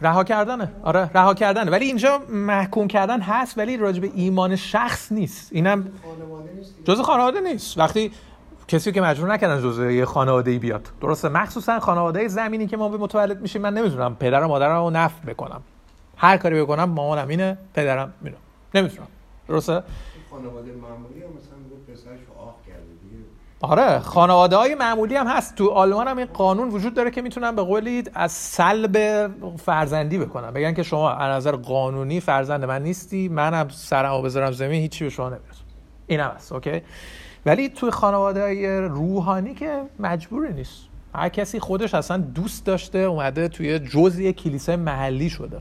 [SPEAKER 2] رها کردنه. آره رها کردنه. ولی اینجا محکوم کردن هست ولی راجع به ایمان شخص نیست. اینم جزء خانواده نیست. وقتی کسی که مجبور نکردن جزء یه خانواده ای بیاد. درسته مخصوصا خانواده زمینی که ما به متولد میشیم. من نمی‌تونم پدر و مادرم رو نفت بکنم. هر کاری بکنم مامانم اینه پدرم میره نمی‌تونم درسته؟
[SPEAKER 5] خانواده معمولی هم مثلا پسرش آخ کرده دیگه.
[SPEAKER 2] آره خانواده های معمولی هم هست. تو آلمان هم این قانون وجود داره که می‌تونن به قولی از سلب فرزندی بکنن. بگن که شما از نظر قانونی فرزند من نیستی منم سرمو بذارم زمین هیچی به شما نمی‌رسه. این هم هست OK؟ ولی توی خانواده های روحانی که مجبوری نیست. هر کسی خودش اصلا دوست داشته اومده توی جزئی کلیسای محلی شده.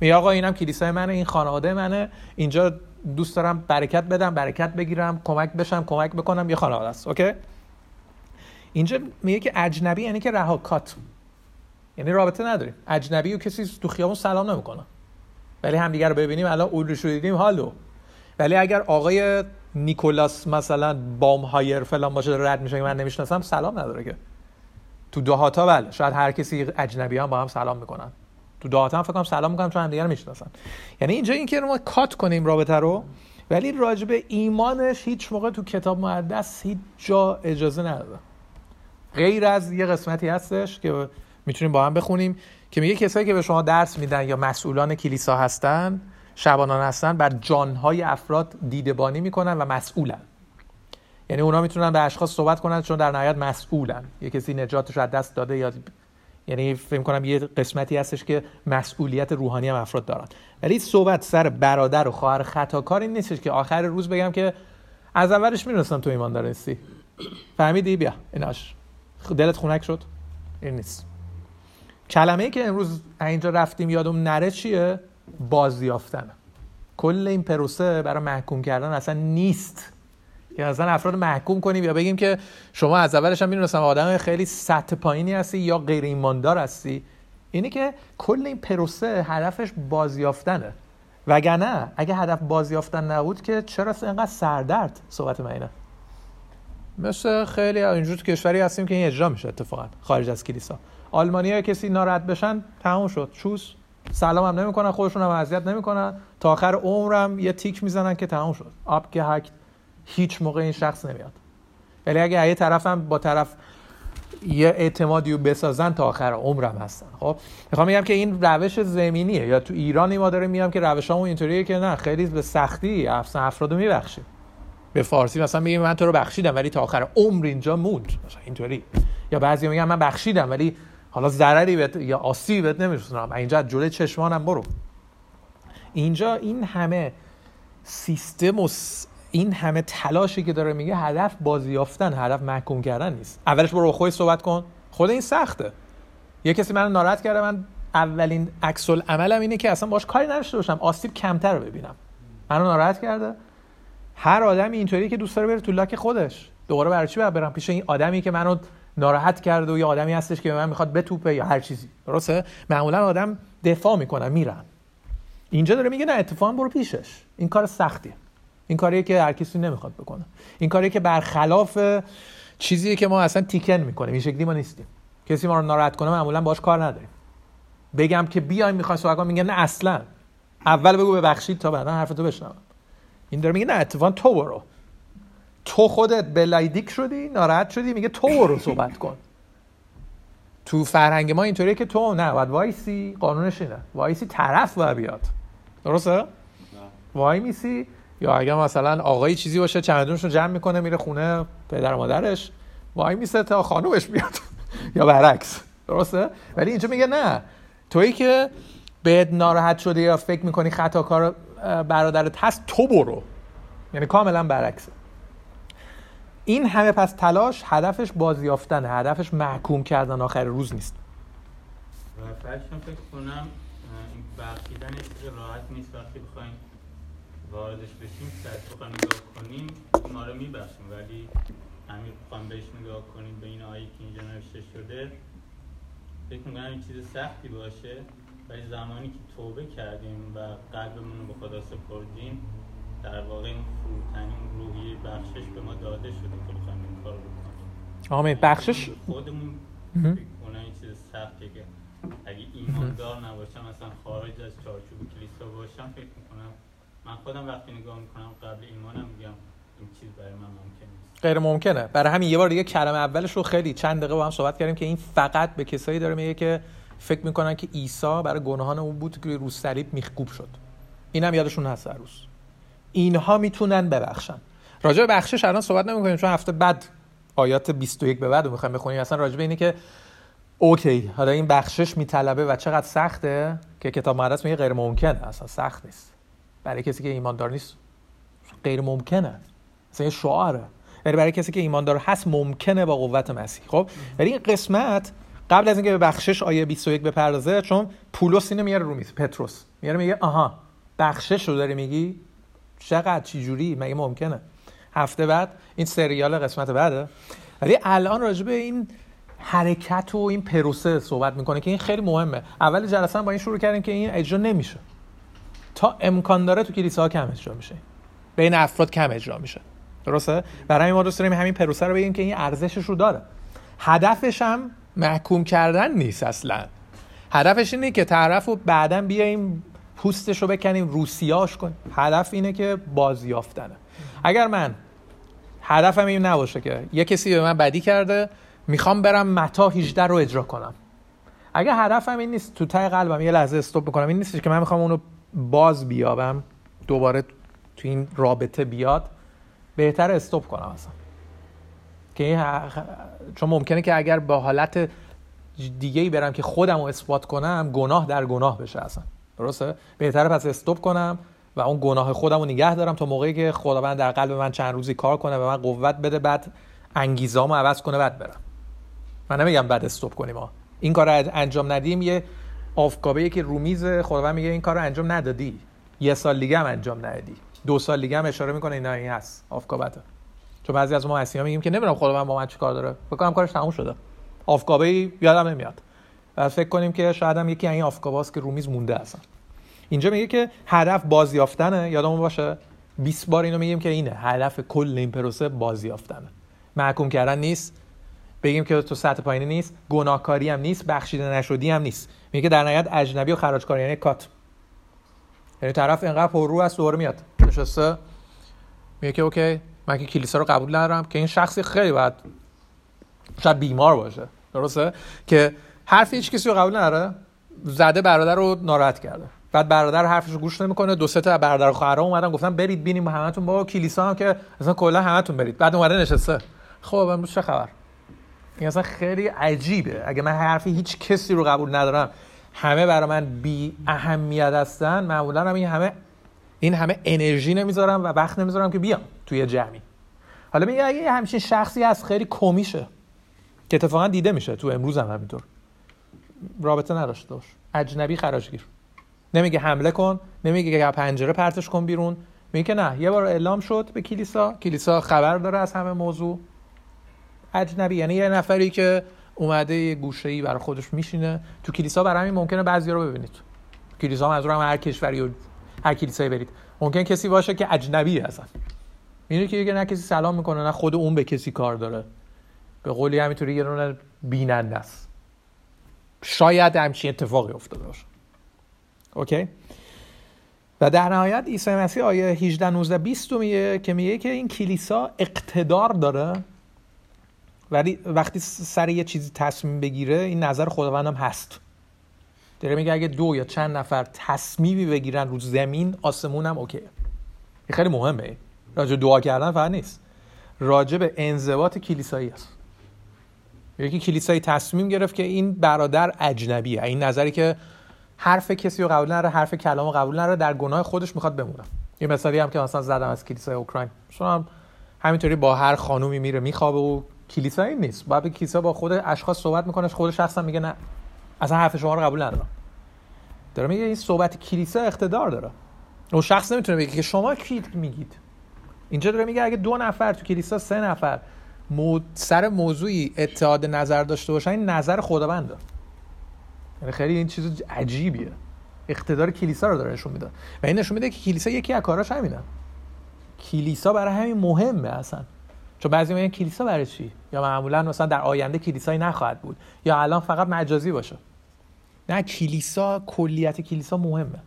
[SPEAKER 2] میگه آقا اینم کلیسای منه این خانواده منه. اینجا دوست دارم برکت بدم برکت بگیرم کمک بشم کمک بکنم. یه خانواده است OK؟ اینجا میگه که اجنبی یعنی که رهاکات یعنی رابطه نداریم. اجنبی و کسی تو خیابون سلام نمی‌کنه. ولی همدیگه رو ببینیم الان اول رو دیدیم حالو ولی اگر آقای نیکولاس مثلا بام هایر فلان باشه رد میشه من نمی‌شناسم سلام نداره که. تو دهاتا بله شاید هر کسی اجنبی هم با هم سلام می‌کنن. تو دعات هم فکر کنم سلام می‌کنم چون هم دیگر می‌شناسن. یعنی اینجا این که ما کات کنیم رابطه رو ولی راجب ایمانش هیچ موقع تو کتاب مقدس هیچ جا اجازه نداده. غیر از یه قسمتی هستش که می‌تونیم با هم بخونیم که میگه کسایی که به شما درس میدن یا مسئولان کلیسا هستن شبانان هستن بر جانهای افراد دیدبانی می‌کنن و مسئولن. یعنی اونا می‌تونن به اشخاص صحبت کنن چون در نهایت مسئولن. یه کسی نجاتش از دست داده یا یعنی فکر کنم یه قسمتی هستش که مسئولیت روحانی هم افراد دارن. ولی صحبت سر برادر و خواهر خطاکار این نیستش که آخر روز بگم که از اولش می‌دونستم تو ایمان دارستی فهمیدی؟ بیا. ایناش. دلت خونک شد؟ این نیست. کلمه که امروز اینجا رفتیم یادم نره چیه؟ بازیافتن کل این پروسه برای محکوم کردن اصلا نیست. یا اصلا افراد محکوم کنیم یا بگیم که شما از اولش هم می‌دونستم آدم خیلی سطح پایینی هستی یا غیر ایماندار هستی. اینه که کل این پروسه هدفش بازیافتنه. وگرنه اگه هدف بازیافتن نبود که چرا اینقدر سردرد صحبت من اینه؟ مثل خیلی اینجور کشوری هستیم که این اجرا میشه اتفاقا خارج از کلیسا. آلمانی کسی ناراحت بشن تموم شد. چوس. سلام هم نمی‌کنن خودشون هم اذیت نمی‌کنن. تا آخر عمرم یه تیک می‌زنن که تموم شد. آب که هیچ موقع این شخص نمیاد. ولی اگه یه طرفم با طرف یه اعتمادی رو بسازن تا آخر عمرم هستن. خب می‌خوام میگم که این روش زمینیه. یا تو ایرانی ما داریم میگم که روشامون اینطوریه که نه خیلی به سختی افراد رو میبخشیم. به فارسی مثلا میگیم من تو رو بخشیدم ولی تا آخر عمر اینجا موند. اینطوری. یا بعضی میگن من بخشیدم ولی حالا ضرری بهت یا آسیبی بهت نمیرسونم. اینجا جلوی چشمانم برو. اینجا این همه سیستم و این همه تلاشی که داره میگه هدف بازیافتن هدف محکوم کردن نیست. اولش برو خودت صحبت کن. خود این سخته. یه کسی منو ناراحت کرده من اولین عکس عملم اینه که اصلا باش کاری نداشته باشم. آسیب کمتر ببینم. منو ناراحت کرده. هر آدمی اینطوری که دوست داره بره تو لاک خودش. دوباره برای چی برم پیش این آدمی که منو ناراحت کرده و یه آدمی هستش که به من می‌خواد بتوپه یا هر چیزی. درسته؟ معمولا آدم دفاع می‌کنن میرن. اینجا داره میگه نه اتفاقا برو پیشش. این کار سختیه. این کاریه که هر کسی نمی‌خواد بکنه. این کاریه که برخلاف چیزیه که ما اصلا تیکن می‌کنیم این شکلی ما نیستیم. کسی ما رو ناراحت کنه معمولا باش کار نداریم. بگم که بیایم می‌خوای صحبت کنم میگه نه اصلا. اول بگو ببخشید تا بعدا حرفتو بشنوم. این داره میگه نه اتفاقا تو برو. تو خودت beleidigt شدی ناراحت شدی میگه تو برو صحبت کن. تو فرهنگ ما اینطوریه که تو نه باید وایسی قانونش اینه. وایسی طرف باید بیاد. درسته؟ وایمیسی یا اگر مثلا آقایی چیزی باشه چمدونش رو جمع می‌کنه میره خونه پدر و مادرش وایمیسه تا خانومش بیاد. یا برعکس. درسته؟ ولی اینجا میگه نه. تویی که بهت ناراحت شده یا فکر می‌کنی خطا کار برادرت هست تو برو. یعنی کاملا برعکسه. این همه پس تلاش هدفش بازیافتن هدفش محکوم کردن آخر روز نیست.
[SPEAKER 4] فکر کنم بخشیدن راحت نیست وقتی بخوایم واردش بشیم سر بخوایم نگاه کنیم ما رو میبخشیم. ولی همین بخوایم بهش نگاه کنیم به این آیه که اینجا نوشته شده. فکر می‌کنم این چیز سختی باشه. ولی زمانی که توبه کردیم و قلبمون رو به خدا سپردیم در واقع این فروتنی روحی بخشش به ما داده شده که بخوایم این کار رو بکنیم.
[SPEAKER 2] آمین. بخشش؟
[SPEAKER 4] خودمون اون این چیز سختیه که اگه ایماندار نباشم مثلا خارج از چارچوب کلیسا باشم فکر من خودم وقتی نگاه می‌کنم قبل ایمانم میگم این چیز برای من ممکن نیست.
[SPEAKER 2] غیر ممکنه برای همین یه بار دیگه کلمه اولش رو خیلی چند دقیقه با هم صحبت کردیم که این فقط به کسایی داره میگه که فکر می‌کنن که عیسی برای گناهان اون بود که رو صلیب میخکوب شد. اینم یادشون هست هر روز. اینها می‌تونن ببخشن. راجع به بخشش الان صحبت نمی‌کنیم چون هفته بعد آیات 21 به بعد می‌خوایم بخونیم. اصلا راجع به اینه که اوکی حالا این بخشش میطلبه و چقدر سخته که کتاب مقدس میگه غیر ممکنه اصلا سخت نیست. برای کسی که ایماندار نیست غیر ممکنه. مثلا شعاره. ولی برای کسی که ایماندار هست ممکنه با قوت مسیح. خب؟ ولی این قسمت قبل از اینکه به بخشش آیه 21 بپردازه چون پولس اینو میاره رو میز پتروس. میاره میگه آها بخشش رو داری میگی؟ چقدر؟ چی جوری؟ مگه ممکنه؟ هفته بعد این سریال قسمت بعده. ولی الان راجع به این حرکت و این پروسه صحبت می‌کنه که این خیلی مهمه. اول جلسه با این شروع کردیم که این اجرا نمیشه. تا امکان داره تو کلیسا ها کم اجرا میشه. بین افراد کم اجرا میشه. درسته؟ برای ما دوست داریم همین پروسه رو بگیم که این ارزشش رو داره. هدفش هم محکوم کردن نیست اصلا. هدفش اینه که طرف رو بعدا بیایم پوستش رو بکنیم روسیاش کنیم. هدف اینه که بازیافتنه. اگر من هدفم این نباشه که یه کسی به من بدی کرده می‌خوام برم متا 18 رو اجرا کنم. اگر هدفم این نیست تو تای قلبم یه لحظه استوب بکنم. این نیست که من می‌خوام اونو باز بیابم دوباره تو این رابطه بیاد بهتر استوب کنم اصلا. که چون ممکنه که اگر با حالت دیگه ای برم که خودم رو اثبات کنم گناه در گناه بشه اصلا. درسته؟ بهتره پس استوب کنم و اون گناه خودم رو نگه دارم تا موقعی که خداوند در قلب من چند روزی کار کنه و من قوت بده بعد انگیزامو عوض کنه بعد برم. من نمیگم بعد استوب کنیم ها. این کار رو انجام ندیم یه آفکابه که رومیز خداوند میگه این کار رو انجام ندادی. یه سال دیگه هم انجام ندادی. دو سال دیگه هم اشاره می‌کنه اینا این هست آفکابته چون بعضی از ما مسیحا میگیم که نمی‌دونم خدا من با من چیکار داره. فکر کارش تموم شده. آفکابه یادم نمیاد. و فکر کنیم که شاید هم یکی این آفکاباست که رومیز مونده اصلا. اینجا میگه که هدف بازیافتنه. یادمون باشه 20 بار اینو میگیم که اینه. هدف کل این پروسه بازیافتنه. محکوم کردن نیست. بگیم که تو سطح پایینی نیست گناهکاری هم نیست بخشیده نشدی هم نیست. میگه در نهایت اجنبی و خراجکاری یعنی کات. یعنی طرف اینقدر پر رو است دوباره میاد. نشسته. میگه که اوکی من که کلیسا رو قبول ندارم که این شخصی خیلی باید شاید بیمار باشه. درسته؟ که حرف هیچ کسی رو قبول نداره زده برادر رو ناراحت کرده. بعد برادر حرفش رو گوش نمی‌کنه دو سه تا برادر خواهرام اومدن گفتن برید بینیم همتون با کلیسا هم که اصلا کلا همتون برید. بعد اومده نشسته. خب امروز چه خبر؟ این اصلا خیلی عجیبه. اگه من حرفی هیچ کسی رو قبول ندارم همه برای من بی اهمیت هستن. معمولا هم این همه این همه انرژی نمی‌ذارم و وقت نمی‌ذارم که بیام توی جمعی. حالا میگه اگه همچین شخصی هست خیلی کمیشه. که اتفاقا دیده میشه. تو امروز هم همینطور. رابطه نداشته باش اجنبی خراجگیر نمیگه حمله کن. نمیگه که پنجره پرتش کن بیرون. میگه نه. یه بار اعلام شد به کلیسا. کلیسا خبر داره از همه موضوع. اجنبی. یعنی یه نفری که اومده یه گوشه ای برای خودش میشینه. تو کلیسا برای همین ممکنه بعضی رو ببینید. کلیسا منظورم هر کشوری و هر کلیسایی برید. ممکن کسی باشه که اجنبی هستن. اینو که نه کسی سلام می‌کنه نه خود اون به کسی کار داره. به قولی همینطوری یه دونه بیننده است. شاید همچین اتفاقی افتاده باشه. اوکی؟ و در نهایت عیسی مسیح آیه 18 19 20 میگه که میگه که این کلیسا اقتدار داره. ولی وقتی سر یه چیزی تصمیم بگیره این نظر خداوندم هست. داره میگه اگه دو یا چند نفر تصمیمی بگیرن رو زمین آسمون هم اوکی خیلی مهمه. راجع دعا کردن فقط نیست. راجع به انضباط کلیسایی است یکی کلیسایی تصمیم گرفت که این برادر اجنبیه. این نظری که حرف کسی رو قبول نره حرف کلام رو قبول نره در گناه خودش می‌خواد بمونه. یه مثالی هم که مثلا زدم از کلیسای اوکراین. چون همینطوری با هر خانومی میره میخوابه و کلیسایی نیست. باید کلیسا با خود اشخاص صحبت می‌کنه خود شخصا میگه نه. اصلا حرف شما رو قبول ندارم. داره میگه این صحبت کلیسا اقتدار داره. اون شخص نمی‌تونه بگه که شما کی میگید. اینجا داره میگه اگه دو نفر تو کلیسا سه نفر مو... سر موضوعی اتحاد نظر داشته باشن این نظر خداونده یعنی خیلی این چیز عجیبیه. اقتدار کلیسا رو داره نشون میده. و این نشون میده که کلیسا یکی از کاراش همینه. کلیسا برای همین مهمه اصلا. چون بعضی میگن کلیسا برای چی؟ یا معمولا مثلا در آینده کلیسایی نخواهد بود. یا الان فقط مجازی باشه. نه کلیسا کلیت کلیسا مهمه.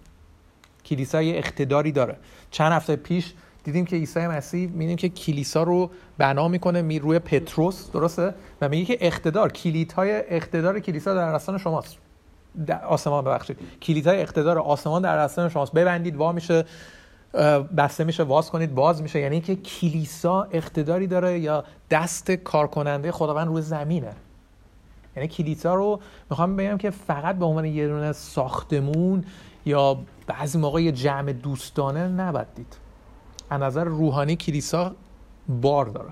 [SPEAKER 2] کلیسا یه اقتداری داره. چند هفته پیش دیدیم که عیسی مسیح میدیم که کلیسا رو بنا می‌کنه می روی پتروس درسته؟ و میگه که اقتدار کلیدهای اقتدار کلیسا در دستان شماست. آسمان ببخشید. کلیدهای اقتدار آسمان در دستان شماست. ببندید وا میشه. بسته میشه واز کنید باز میشه. یعنی که کلیسا اقتداری داره یا دست کارکننده خداوند روی زمینه. یعنی کلیسا رو می‌خوام بگم که فقط به عنوان یه دونه ساختمون یا بعضی موقع یه جمع دوستانه نباید دید. از نظر روحانی کلیسا بار داره.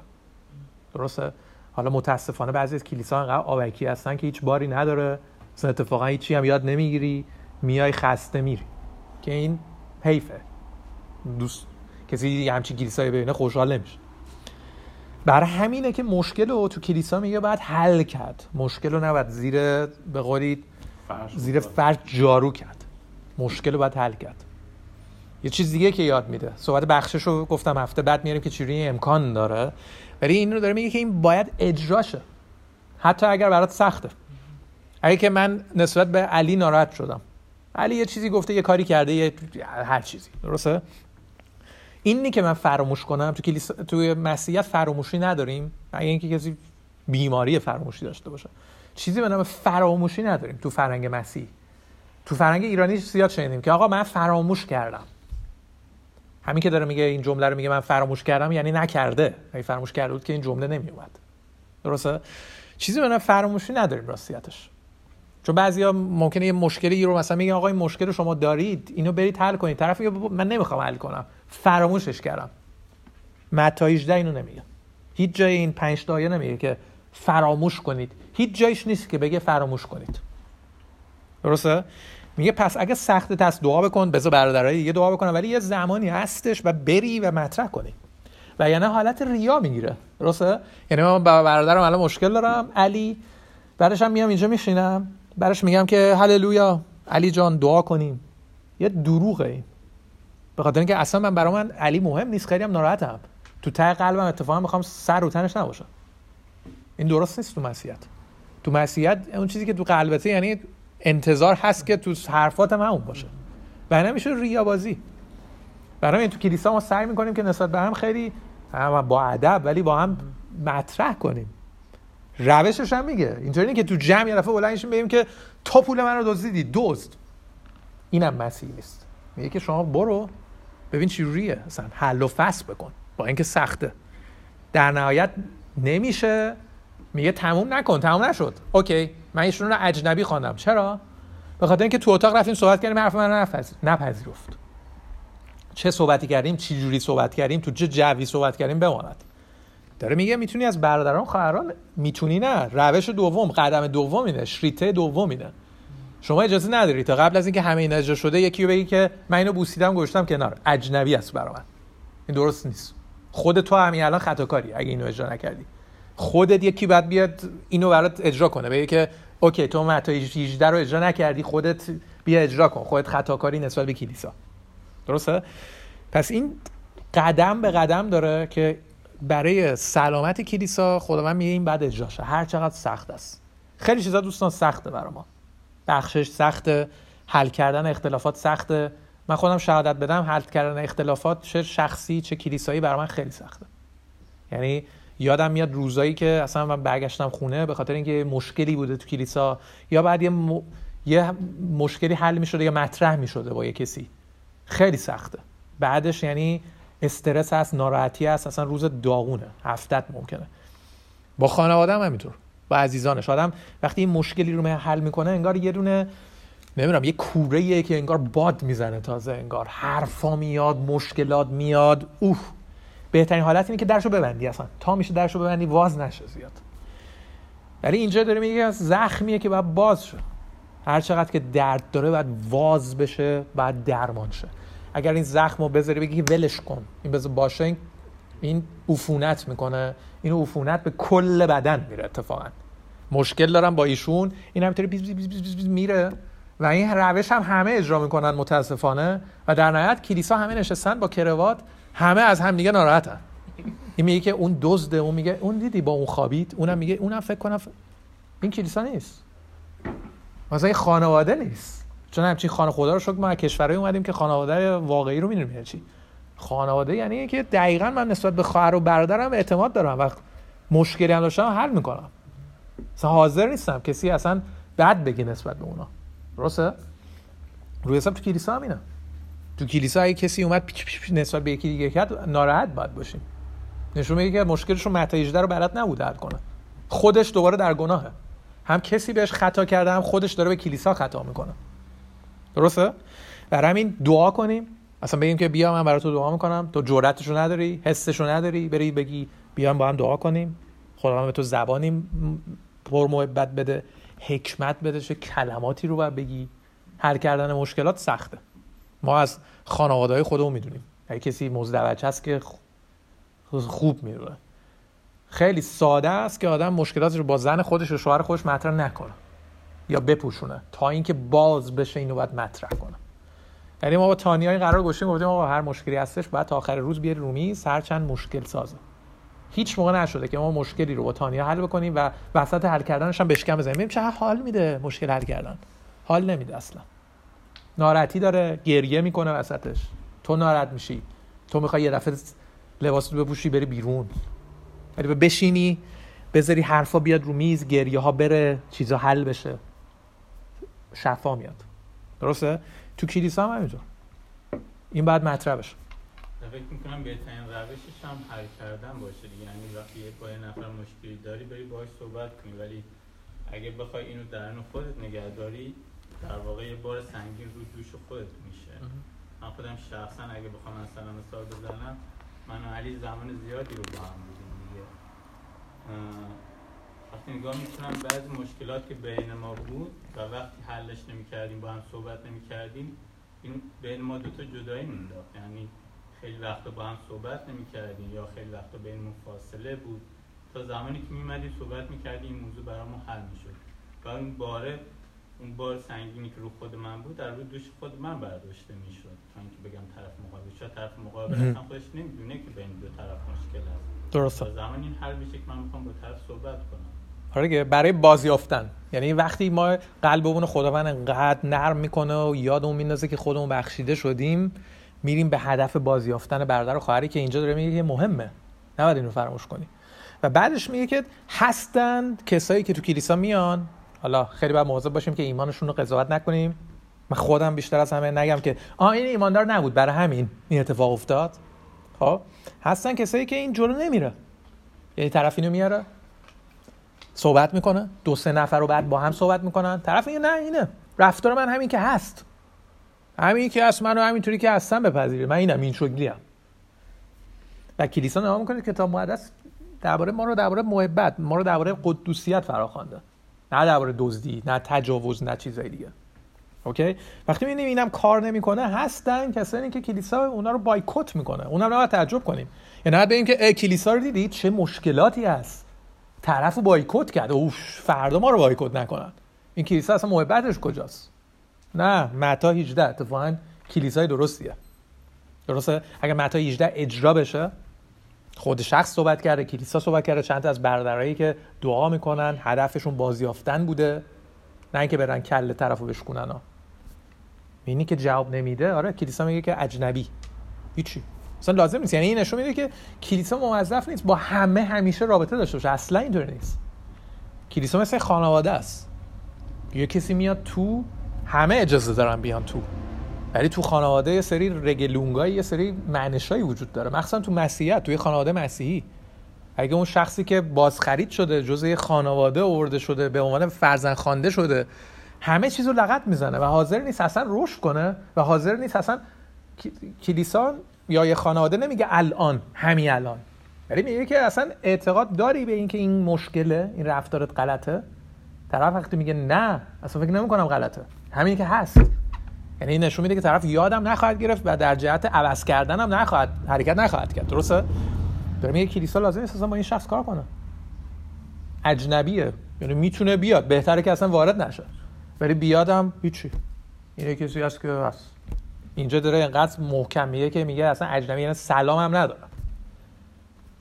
[SPEAKER 2] درسته؟ حالا متاسفانه بعضی از کلیسا انقدر آبکی هستن که هیچ باری نداره. مثلا اتفاقا هیچی هم یاد نمی‌گیری. میای خسته میری. که این حیفه. دوست کسی یه همچین کلیسایی ببینه خوشحال نمیشه. برای همینه که مشکل رو تو کلیسا میگه باید حل کرد. مشکل رو نباید زیر به قولی زیر فرش جارو کرد. مشکل رو باید حل کرد. یه چیز دیگه که یاد میده. صحبت بخشش رو گفتم هفته بعد میاریم که چجوری امکان داره. ولی این رو داره میگه که این باید اجراشه. حتی اگر برات سخته. اگه که من نسبت به علی ناراحت شدم. علی یه چیزی گفته یه کاری کرده یه هر چیزی. درسته؟ اینی که من فراموش کنم تو کلیس... توی مسیحیت فراموشی نداریم؟ اگه اینکه کسی بیماری فراموشی داشته باشه. چیزی به نام فراموشی نداریم تو فرنگ مسیح. تو فرنگ ایرانی زیاد شنیدیم که آقا من فراموش کردم. همین که داره میگه این جمله رو میگه من فراموش کردم یعنی نکرده. اگه فراموش کرده بود که این جمله نمیومد. درسته؟ چیزی به فراموشی نداریم راستیتش. چون بعضیا ممکنه یه مشکلی رو مثلا میگن آقا این مشکل رو شما دارید اینو برید حل کنید. طرف میگه من نمی‌خوام حل کنم فراموشش کردم. متی 18 اینو نمیگه. هیچ جای این پنج تا نمیگه که فراموش کنید. هیچ جایش نیست که بگه فراموش کنید. درسته؟ میگه پس اگه سخت دست دعا بکن بذار برادرای دیگه دعا بکنن ولی یه زمانی هستش و بری و مطرح کنی. و یعنی حالت ریا می‌گیره. درسته؟ یعنی من با برادرم الان مشکل دارم. علی بعدش هم میام اینجا میشینم. بعدش میگم که هللویا. علی جان دعا کنیم. یه دروغه این. به خاطر اینکه اصلا من برای من علی مهم نیست خیلی هم ناراحتم. تو ته قلبم اتفاقا می‌خوام سر رو تنش نباشم. این درست نیست تو مسیحیت. تو مسیحیت اون چیزی که تو قلبته یعنی انتظار هست که تو حرفات هم اون باشه. و نمیشه ریا بازی برای این تو کلیسا ما سعی می‌کنیم که نسبت به هم خیلی هم با ادب ولی با هم مطرح کنیم. روشش هم میگه. اینطوری که تو جمع یه دفعه بلندشیم بگیم که تو پول من رو دزدیدی دزد. اینم مسیحی نیست. میگه که شما برو ببین چی رویه اصلا حل و فصل بکن. با اینکه سخته. در نهایت نمیشه. میگه تموم نکن. تموم نشد. اوکی. من ایشون رو اجنبی خواندم. چرا؟ به خاطر اینکه تو اتاق رفتیم صحبت کردیم حرف من نپذیرفت. چه صحبتی کردیم؟ چی جوری صحبت کردیم؟ تو چه جوی صحبت کردیم؟ بماند. داره میگه می‌تونی از برادران خواهران می‌تونی نه. روش دوم قدم دوم اینه. شریطه دوم اینه. شما اجازه نداری تا قبل از اینکه همه این اجرا شده یکی بگی که من اینو بوسیدم گذاشتم کنار. اجنبی است برا من. این درست نیست. خود تو همین الان خطاکاری اگه اینو اجرا نکردی. خودت یکی بعد بیاد اینو برات اجرا کنه. بگه که اوکی تو متا 18 رو اجرا نکردی خودت بیا اجرا کن. خودت خطاکاری نسبت به کلیسا. درسته؟ پس این قدم به قدم داره که برای سلامت کلیسا خداوند میگه این بعد اجرا شه. هر چقدر سخت است. خیلی چیزا دوستان سخته برای ما. بخشش سخته حل کردن اختلافات سخته. من خودم شهادت بدم حل کردن اختلافات چه شخصی چه کلیسایی برای من خیلی سخته. یعنی یادم میاد روزایی که اصلا من برگشتم خونه به خاطر اینکه مشکلی بوده تو کلیسا. یا بعد یه, یه مشکلی حل می‌شده یا مطرح می‌شده با یه کسی. خیلی سخته. بعدش یعنی استرس هست ناراحتی هست اصلا روز داغونه. هفتت ممکنه. با خانواده هم همینطور. با عزیزانش. آدم وقتی این مشکلی رو حل می‌کنه انگار یه دونه نمی‌دونم یه کوره که انگار باد می‌زنه تازه انگار حرفا میاد مشکلات میاد. اوه. بهترین حالت اینه که درشو ببندی اصلا. تا میشه درشو ببندی واز نشه زیاد. ولی اینجا داره میگه زخمیه که باید باز شه. هر چقدر که درد داره باید واز بشه باید درمان شه. اگر این زخم رو بذاری بگی ولش کن. این بذار باشه این این عفونت می‌کنه. این عفونت به کل بدن میره اتفاقا. مشکل دارم با ایشون. این همینطوری بیز بیز بیز بیز میره. و این روش هم همه اجرا می‌کنن متاسفانه. و در نهایت کلیسا همه نشستن با کروات. همه از هم دیگه ناراحتن. این میگه که اون دزده اون میگه اون دیدی با اون خوابید؟ اونم میگه اونم فکر کنم این کلیسا نیست. مثلا خانواده نیست. چون همچین خانه خدا رو شکر ما کشورهای اومدیم که خانواده واقعی رو می‌دونیم. یعنی چی؟ خانواده یعنی که دقیقا من نسبت به خواهر و برادرم اعتماد دارم و مشکلی هم داشتم حل می‌کنم. مثلا حاضر نیستم کسی اصلا بد بگه نسبت به اونا. درسته؟ روی حساب تو کلیسا همینه تو کلیسا اگه کسی اومد پیچ پیچ نسبت به یکی دیگه کرد ناراحت باید باشیم. نشون میده که مشکلش رو متا رو بلد نبود حل کنه. خودش دوباره در گناهه. هم کسی بهش خطا کرده هم خودش داره به کلیسا خطا می‌کنه. درسته؟ برای همین دعا کنیم. اصلا بگیم که بیا من برای تو دعا می‌کنم. تو جرأتشو نداری حسشو نداری. بری بگی بیام با هم دعا کنیم. خدا به تو زبانی پر محبت بده حکمت بده چه کلماتی رو باید بگی. حل کردن مشکلات سخته. ما از خانواده های خودمون می‌دونیم. اگه کسی مزدوج هست که خوب میره خیلی ساده است که آدم مشکلاتی رو با زن خودش و شوهر خودش مطرح نکنه. یا بپوشونه تا اینکه باز بشه اینو باید مطرح کنه. یعنی ما با تانیای قرار گوشیم گفتیم آقا هر مشکلی هستش بعد تا آخر روز بیاری رومی هر چند مشکل سازه هیچ موقع نشده که ما مشکلی رو با تانیا حل بکنیم و وسط حل کردنش هم بشکم بزنیم. ببین چه حال میده مشکل حل کردن. حال نمیده اصلا. ناراحتی داره گریه می‌کنه وسطش. تو ناراحت میشی. تو می‌خوای یه دفعه لباس بپوشی بری بیرون. ولی بشینی بذاری حرفا بیاد رو میز گریه ها بره چیزا حل بشه. شفا میاد. درسته؟ تو کلیسا هم همینطور. این بعد مطرح بشه
[SPEAKER 4] فکر می‌کنم بهترین روشش هم حل کردن باشه دیگه. یعنی وقتی با یه نفر مشکلی داری بری باهاش صحبت کنی. ولی اگه بخوای اینو درن خودت نگهداری در واقع یه بار سنگین رو دوش خودت میشه. من خودم شخصا اگه بخوام مثلا مثال بزنم من و علی زمان زیادی رو با هم بودیم دیگه. وقتی نگاه می‌کنم بعضی مشکلات که بین ما بود و وقتی حلش نمی‌کردیم با هم صحبت نمی‌کردیم این بین ما دوتا جدایی مونداخت یعنی خیلی وقت با هم صحبت نمی‌کردیم یا خیلی وقت بین فاصله بود. تا زمانی که میمدی صحبت می‌کردی این موضوع برامون حل می‌شد. و اون باره اون بار سنگینی که رو خود من بود در روی دوش خود من برداشته می‌شد. تا اینکه بگم طرف مقابل. شاید طرف مقابل اصلا خودش نمی‌دونه که بین دو طرف مشکل هست
[SPEAKER 2] درسته.
[SPEAKER 4] زمان این حل بشه که من می‌خوام با طرف صحبت کنم.
[SPEAKER 2] آره برای بازیافتن. یعنی وقتی ما قلبمون خداوند انقدر نرم می‌کنه و یادمون میندازه که خودمون بخشیده شدیم میریم به هدف بازیافتن برادر و خواهری که اینجا داره میگه مهمه. نباید اینو فراموش کنی. و بعدش میگه که هستند کسایی که تو کلیسا میان. حالا خیلی باید مواظب باشیم که ایمانشون رو قضاوت نکنیم. من خودم بیشتر از همه نگم که آ این ایماندار نبود. برای همین این اتفاق افتاد. خب هستن کسایی که این جلو نمیره. یعنی طرف اینو میاره. صحبت می‌کنه. دو سه نفر رو بعد با هم صحبت می‌کنن. طرف میگه نه اینه. رفتار من همین که هست. همین که هست منو همینطوری که هستم بپذیره من اینم این شکلی هم. و کلیسا نگاه می‌کنه کتاب مقدس درباره ما رو درباره محبت ما رو درباره قدوسیت فراخوانده. نه درباره دزدی نه تجاوز نه چیزای دیگه. اوکی؟ وقتی می‌بینیم اینم کار نمی‌کنه هستن کسانی که کلیسا اونا رو بایکوت می‌کنه. اونا رو تعجب کنیم. یعنی نه به اینکه کلیسا رو دیدید چه مشکلاتی هست؟ طرف بایکوت کرده اوش فردا ما رو بایکوت نکنن. این کلیسا اصلا محبتش کجاست؟ نه متا 18 اتفاقا کلیسای درستیه. درسته؟ اگر متا 18 اجرا بشه خود شخص صحبت کرده کلیسا صحبت کرده چند تا از برادرایی که دعا می‌کنن هدفشون بازیافتن بوده. نه اینکه برن کل طرفو بشکنن ها. اینی که جواب نمیده. آره کلیسا میگه که اجنبی. هیچی. اصلا لازم نیست. یعنی این نشون میده که کلیسا موظف نیست. با همه همیشه رابطه داشته باشه. اصلا اینطوری نیست. کلیسا مثل خانواده است. یه کسی میاد تو همه اجازه دارن بیان تو. ولی تو خانواده یه سری رگلونگای یه سری معنشایی وجود داره. مخصوصا تو مسیحیت توی خانواده مسیحی. اگه اون شخصی که بازخرید شده جزء خانواده آورده شده به عنوان فرزند خوانده شده همه چیزو لغت می‌زنه و حاضر نیست اصلا رشد کنه و حاضر نیست اصلا کلیسا یا یه خانواده نمیگه الان همین الان. ولی میگه که اصلا اعتقاد داری به اینکه این مشکله این رفتارت غلطه؟ طرف وقتی میگه نه اصلا فکر نمی‌کنم غلطه. همین که هست. یعنی این نشون میده که طرف یادم نخواهد گرفت و در جهت عوض کردن هم نخواهد حرکت نخواهد کرد. درسته؟ داره میگه کلیسا لازم نیست با این شخص کار کنه. اجنبیه. یعنی می‌تونه بیاد. بهتره که اصلا وارد نشه. ولی بیادم هیچی. اینه کسی هست که هست. اینجا داره اینقدر محکمیه که میگه اصلا اجنبی یعنی سلام هم نداره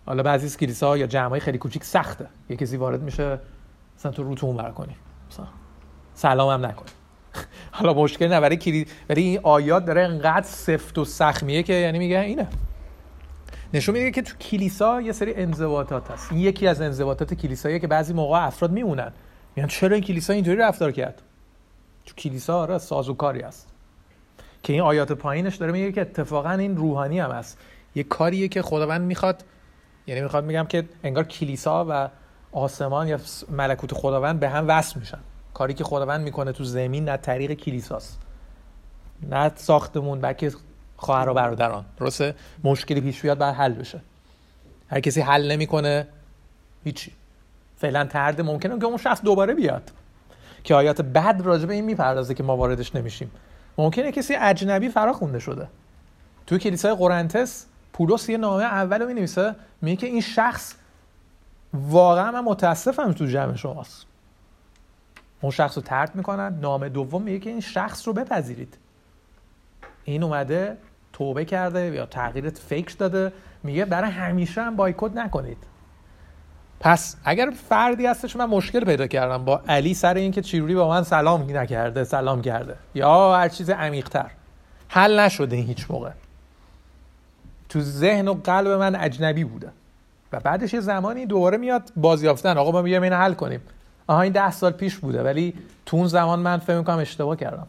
[SPEAKER 2] حالا بعضی از کلیسا یا جمعای خیلی کوچیک سخته. یه کسی وارد میشه مثلا تو روتون اون کنی. مثلا سلام هم نکنی. حالا مشکل نه برای کلی برای این آیات داره انقدر سفت و سخمیه که یعنی میگه اینه. نشون میده که تو کلیسا یه سری انضباطات هست. این یکی از انضباطات کلیساییه که بعضی موقع افراد میمونن. میگن چرا این کلیسا اینطوری رفتار کرد؟ تو کلیسا آره سازوکاری هست. که این آیات پایینش داره میگه که اتفاقا این روحانی هم هست. یه کاریه که خداوند می‌خواد. یعنی می‌خواد میگم که انگار کلیسا و آسمان یا ملکوت خداوند به هم وصل میشن. کاری که خداوند می‌کنه تو زمین نه طریق کلیساست. نه ساختمون بلکه خواهر و برادران. درسته؟ مشکلی پیش بیاد بر حل بشه. هر کسی حل نمی‌کنه هیچی. فعلا ترده ممکنه که اون شخص دوباره بیاد. که آیات بد راجع به این می‌پردازه که ما واردش نمیشیم. ممکنه کسی اجنبی فرا خونده شده. توی کلیسای قرنتس پولس یه نامه اول رو می میگه که این شخص واقعا من متاسفم تو جمع شماست. اون شخص رو ترد می‌کنن. نام دوم میگه که این شخص رو بپذیرید. این اومده توبه کرده یا تغییرت فکر داده. میگه برای همیشه هم بایکوت نکنید. پس اگر فردی هستش من مشکل پیدا کردم با علی سر اینکه چیروری با من سلام نکرده سلام کرده. یا هر چیز عمیقتر. حل نشده این هیچ موقع. تو ذهن و قلب من اجنبی بوده. و بعدش یه زمانی دوباره میاد بازیافتن. آقا ما بیایم اینو حل کنیم. آها این ده سال پیش بوده ولی تو اون زمان من فکر می‌کنم اشتباه کردم.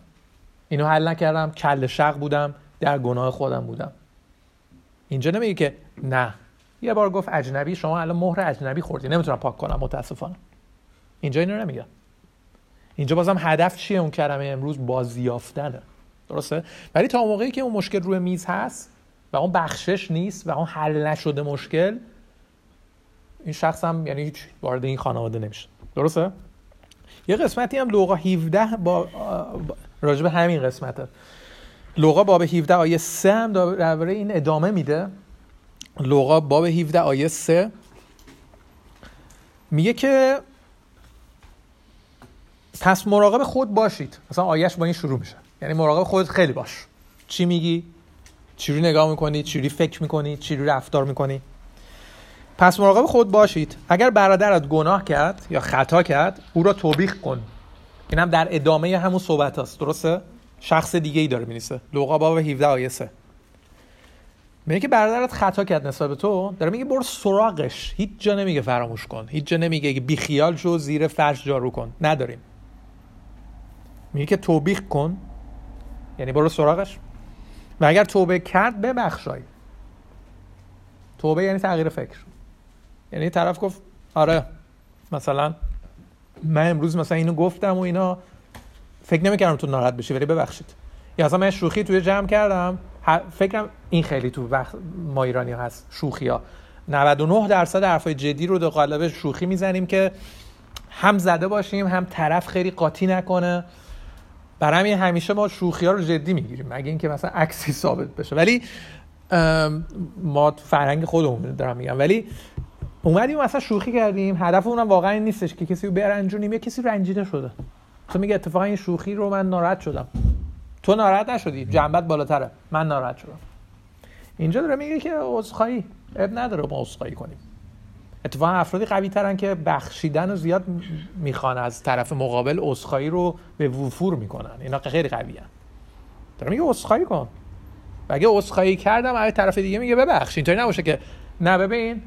[SPEAKER 2] اینو حل نکردم. کل شق بودم. در گناه خودم بودم. اینجا نمیگه که نه. یه بار گفت اجنبی شما الان مهر اجنبی خوردی. نمی‌تونم پاک کنم متاسفانه. اینجا اینو نمیگه. اینجا بازم هدف چیه اون کلمه امروز؟ بازیافتنه. درسته؟ ولی تا موقعی که اون مشکل روی میز هست و اون بخشش نیست و اون حل نشده مشکل این شخص هم یعنی هیچ وارد این خانواده نمیشه. درسته؟ یه قسمتی هم لوقا 17 با راجب همین قسمته. لوقا باب 17 آیه 3 هم درباره این ادامه میده. لوقا باب 17 آیه 3 میگه که پس مراقب خود باشید. مثلا آیش با این شروع میشه. یعنی مراقب خودت خیلی باش. چی میگی؟ چی نگاه می‌کنی؟ چی فکر می‌کنی؟ چی رفتار می‌کنی؟ پس مراقب خود باشید. اگر برادرت گناه کرد یا خطا کرد او را توبیخ کن. این هم در ادامه همون صحبت هست درسته؟ شخص دیگه ای داره مینیسه لوقا باب 17 آیه 3 میگه که برادرت خطا کرد نسبت به تو. داره میگه برو سراغش. هیچ جا نمیگه فراموش کن. هیچ جا نمیگه که بیخیال شو زیر فرش جارو کن. نداریم. میگه که توبیخ کن. یعنی برو سراغش. و اگر توبه کرد ببخشای. توبه یعنی تغییر فکر. یعنی طرف گفت آره مثلا من امروز مثلا اینو گفتم و اینا. فکر نمی‌کردم تو ناراحت بشی ولی ببخشید. یا اصلا من شوخی توی جمع کردم. فکرم این خیلی تو وقت ما ایرانی هست شوخی ها. 99 درصد حرفای جدی رو دو قالب شوخی می‌زنیم که هم زده باشیم هم طرف خیلی قاطی نکنه. برای همیشه ما شوخی ها رو جدی می‌گیریم مگه اینکه مثلا عکسی ثابت بشه. ولی ما فرهنگ خودمون دارم میگم. ولی اومدیم مثلا شوخی کردیم. هدف اونم واقعا این نیستش که کسی رو برنجونیم یا کسی رنجیده شده. تو میگه اتفاقا این شوخی رو من ناراحت شدم. تو ناراحت نشدی؟ جنبت بالاتره. من ناراحت شدم. اینجا داره میگه که عذرخواهی. اب نداره ما عذرخواهی کنیم. اتفاقا افرادی قوی ترن که بخشیدن و زیاد می‌خوان از طرف مقابل عذرخواهی رو به وفور می‌کنن. اینا خیلی قوی هن. داره میگه عذرخواهی کن. و اگه عذرخواهی کردم از طرف دیگه میگه ببخش. اینطوری نباشه که نه ببین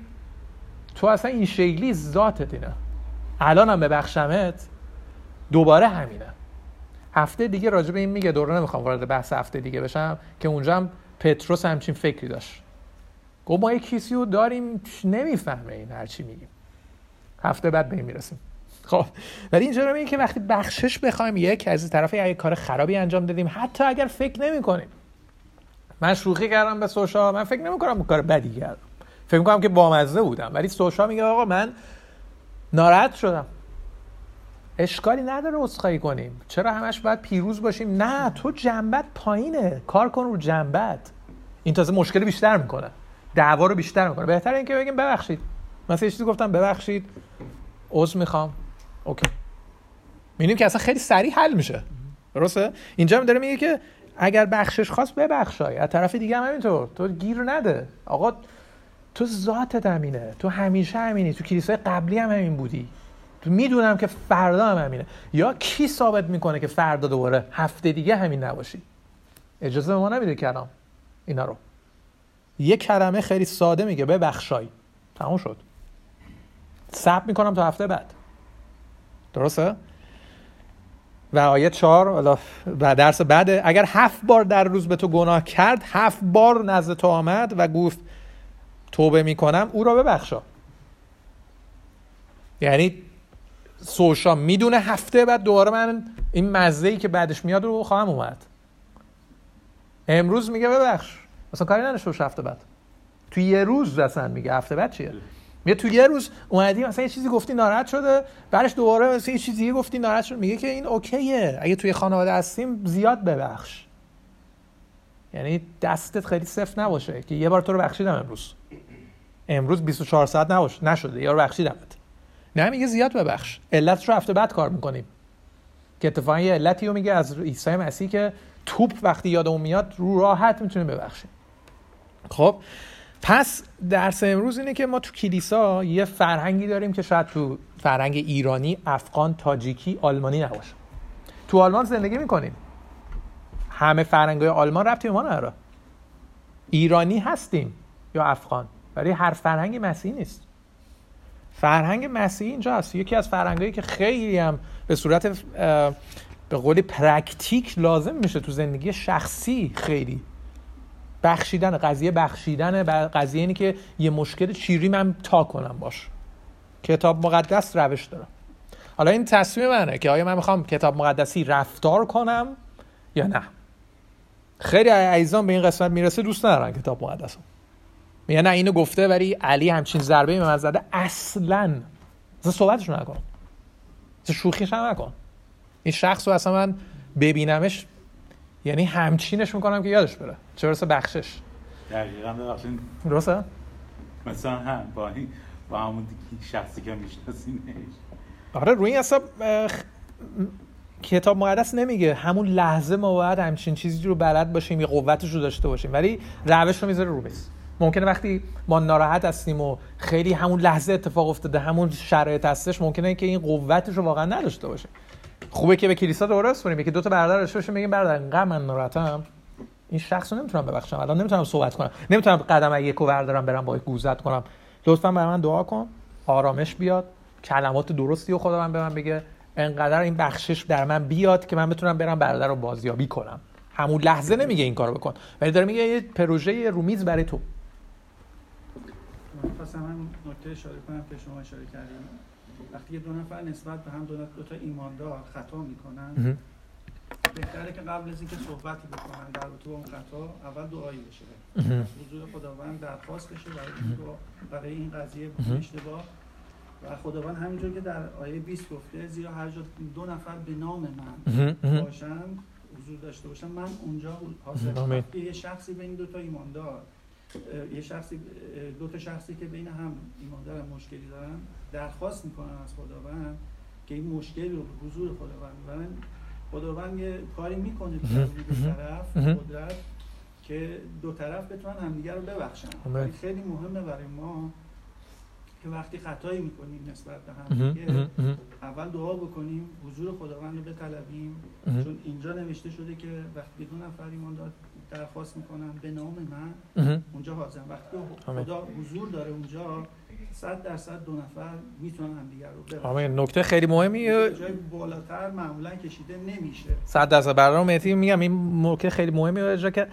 [SPEAKER 2] تو اصلا این شکلی ذاتت اینه. الانم ببخشمت دوباره همینه. هفته دیگه راجع به این میگه. دوره نمی‌خوام وارد بحث هفته دیگه بشم که اونجا هم پتروس همچین فکری داشت. گفت ما کیسی رو داریم نمی‌فهمه این هرچی میگیم. هفته بعد به می‌رسیم. خب ولی اینجا میگه که وقتی بخشش بخوایم یک از طرف یه کار خرابی انجام دادیم حتی اگر فکر نمی کنیم من شوخی کردم به سوشا من فکر نمی کنم کار بدی کردم. فکر می‌کنم که بامزه بودم. ولی سوشا میگه آقا من ناراحت شدم. اشکالی نداره عذرخواهی کنیم. چرا همش باید پیروز باشیم؟ نه تو جنبت پایینه. کار کن رو جنبت. این تازه مشکل بیشتر می‌کنه. دعوا رو بیشتر می‌کنه. بهتر اینکه بگیم ببخشید. مثلا یه چیزی گفتم ببخشید. عذر می‌خوام. اوکی. می‌بینیم که اصلا خیلی سریع حل میشه. درسته؟ اینجا هم داره میگه که اگر بخشش خواست ببخشای. از طرف دیگه هم همینطور. تو گیر نده. آقا تو ذاتت همینه. تو همیشه همینی. تو کلیسای قبلی هم همین بودی. می‌دونم که فردا هم همینه. یا کی ثابت می‌کنه که فردا دوباره هفته دیگه همین نباشی؟ اجازه به ما نمیده کلام. اینا رو. یه کلمه خیلی ساده میگه ببخشای. تموم شد. سب می‌کنم تا هفته بعد. درسته؟ و آیه چهار و درس بعد اگر هفت بار در روز به تو گناه کرد هفت بار نزد تو آمد و گفت توبه می‌کنم او را ببخشا. یعنی سوشا می‌دونه هفته بعد دوباره من این مزه ای که بعدش میاد رو خواهم اومد. امروز میگه ببخش مثلا کاری نداشته هفته بعد. تو یه روز اصلا میگه هفته بعد چیه؟ میگه تو یه روز اومدی مثلا یه چیزی گفتی ناراحت شده بعدش دوباره مثلا یه چیزی گفتی ناراحت شده. میگه که این اوکیه اگه توی خانواده هستیم زیاد ببخش. یعنی دستت خیلی سفت نباشه که یه بار تو رو بخشیدم امروز. امروز 24 ساعت نباشه نشده یا رو بخشیدمت. نه میگه زیاد ببخش. علت رو هفته بعد کار می‌کنیم. که اتفاقا یه علتی رو میگه از عیسی مسیح که توپ وقتی یادمون میاد رو راحت می‌تونیم ببخشیم. خب پس درس امروز اینه که ما تو کلیسا یه فرهنگی داریم که شاید تو فرهنگ ایرانی، افغان، تاجیکی، آلمانی نباشه. تو آلمان زندگی می‌کنیم. همه فرهنگ های آلمان ربطی ما نداره ایرانی هستیم یا افغان ولی هر فرهنگ مسیحی نیست. فرهنگ مسیحی اینجا هست. یکی از فرهنگایی که خیلی هم به صورت به قول پرکتیک لازم میشه تو زندگی شخصی خیلی بخشیدن قضیه بخشیدن قضیه اینی که یه مشکل چیری من تا کنم باش. کتاب مقدس روش داره. حالا این تصمیم منه که آیا من می‌خوام کتاب مقدسی رفتار کنم یا نه. خیلی عیزان به این قسمت می‌رسه دوست ندارن کتاب مقدس میگه نه اینو گفته ولی علی همچین ضربه به من زده. اصلا. اصلا صحبتشو نکن. اصلا شوخیش هم نکن. این شخص رو اصلا من ببینمش یعنی همچینش می‌کنم که یادش بره. چه برسه بخشش.
[SPEAKER 3] دقیقا ببخشید
[SPEAKER 2] درسته؟
[SPEAKER 3] مثلا هم با این با همون شخصی که میشناسینش
[SPEAKER 2] آره روی این حساب اه، خ- م- کتاب مقدس نمیگه همون لحظه ما باید همچین چیزی رو بلد باشیم یا قوتش رو داشته باشیم ولی روش رو می‌ذاره رو میز ممکنه وقتی ما ناراحت هستیم و خیلی همون لحظه اتفاق افتاده همون شرایط هستش ممکنه که این قوتش رو واقعا نداشته باشیم خوبه که به کلیسا دوره بریم. که دو تا برادر داشته باشیم برادر انقدر من ناراحتم. این شخص رو نمی‌تونم ببخشم. الان نمی‌تونم صحبت کنم. نمی‌تونم قدم یکو بردارم برم با گوزت کنم. لطفا برای من دعا کن. آرامش بیاد. کلمات درستی و خدا من به من بگه. انقدر این بخشش در من بیاد که من بتونم برم برادر رو بازیابی کنم. همون لحظه نمیگه این کارو بکن. ولی داره میگه یه پروژه رومیز برای تو.
[SPEAKER 1] خواستم هم نکته اشاره کنم که شما اشاره کردیم وقتی دو نفر نسبت به هم دو, دو تا ایماندار خطا می‌کنن بهتره که قبل از اینکه صحبتی بکنن در رابطه با اون خطا اول دعایی بشه. حضور خداوند درخواست بشه برای این برای این قضیه اشتباه. و خداوند همینجور که در آیه 20 گفته زیرا هر جا دو نفر به نام من باشن حضور داشته باشن من اونجا حاضر یه شخصی بین دو تا ایماندار یه شخصی دو تا شخصی که بین هم ایماندار مشکلی دارن درخواست می‌کنن از خداوند که این مشکل رو به حضور خداوند می‌برن خداوند یه کاری می‌کنه دو طرف. قدرت که دو طرف بتونن همدیگه رو ببخشن
[SPEAKER 2] آمین.
[SPEAKER 1] ولی خیلی مهمه برای ما که وقتی خطایی می‌کنیم نسبت به. همدیگه.
[SPEAKER 2] مهم.
[SPEAKER 1] اول دعا بکنیم حضور خداوند رو بطلبیم. چون اینجا نوشته شده که وقتی دو نفر ایماندار درخواست می‌کنن به نام من. اونجا حاضرم. وقتی. خدا حضور داره اونجا صد درصد دو نفر می‌تونن همدیگر رو ببخشن.
[SPEAKER 2] آمین. نکته خیلی مهمیه.
[SPEAKER 1] جای بالاتر معمولا کشیده نمیشه.
[SPEAKER 2] صد درصد. برنامه مهدی میگم این نکته خیلی مهمی رو اجرا که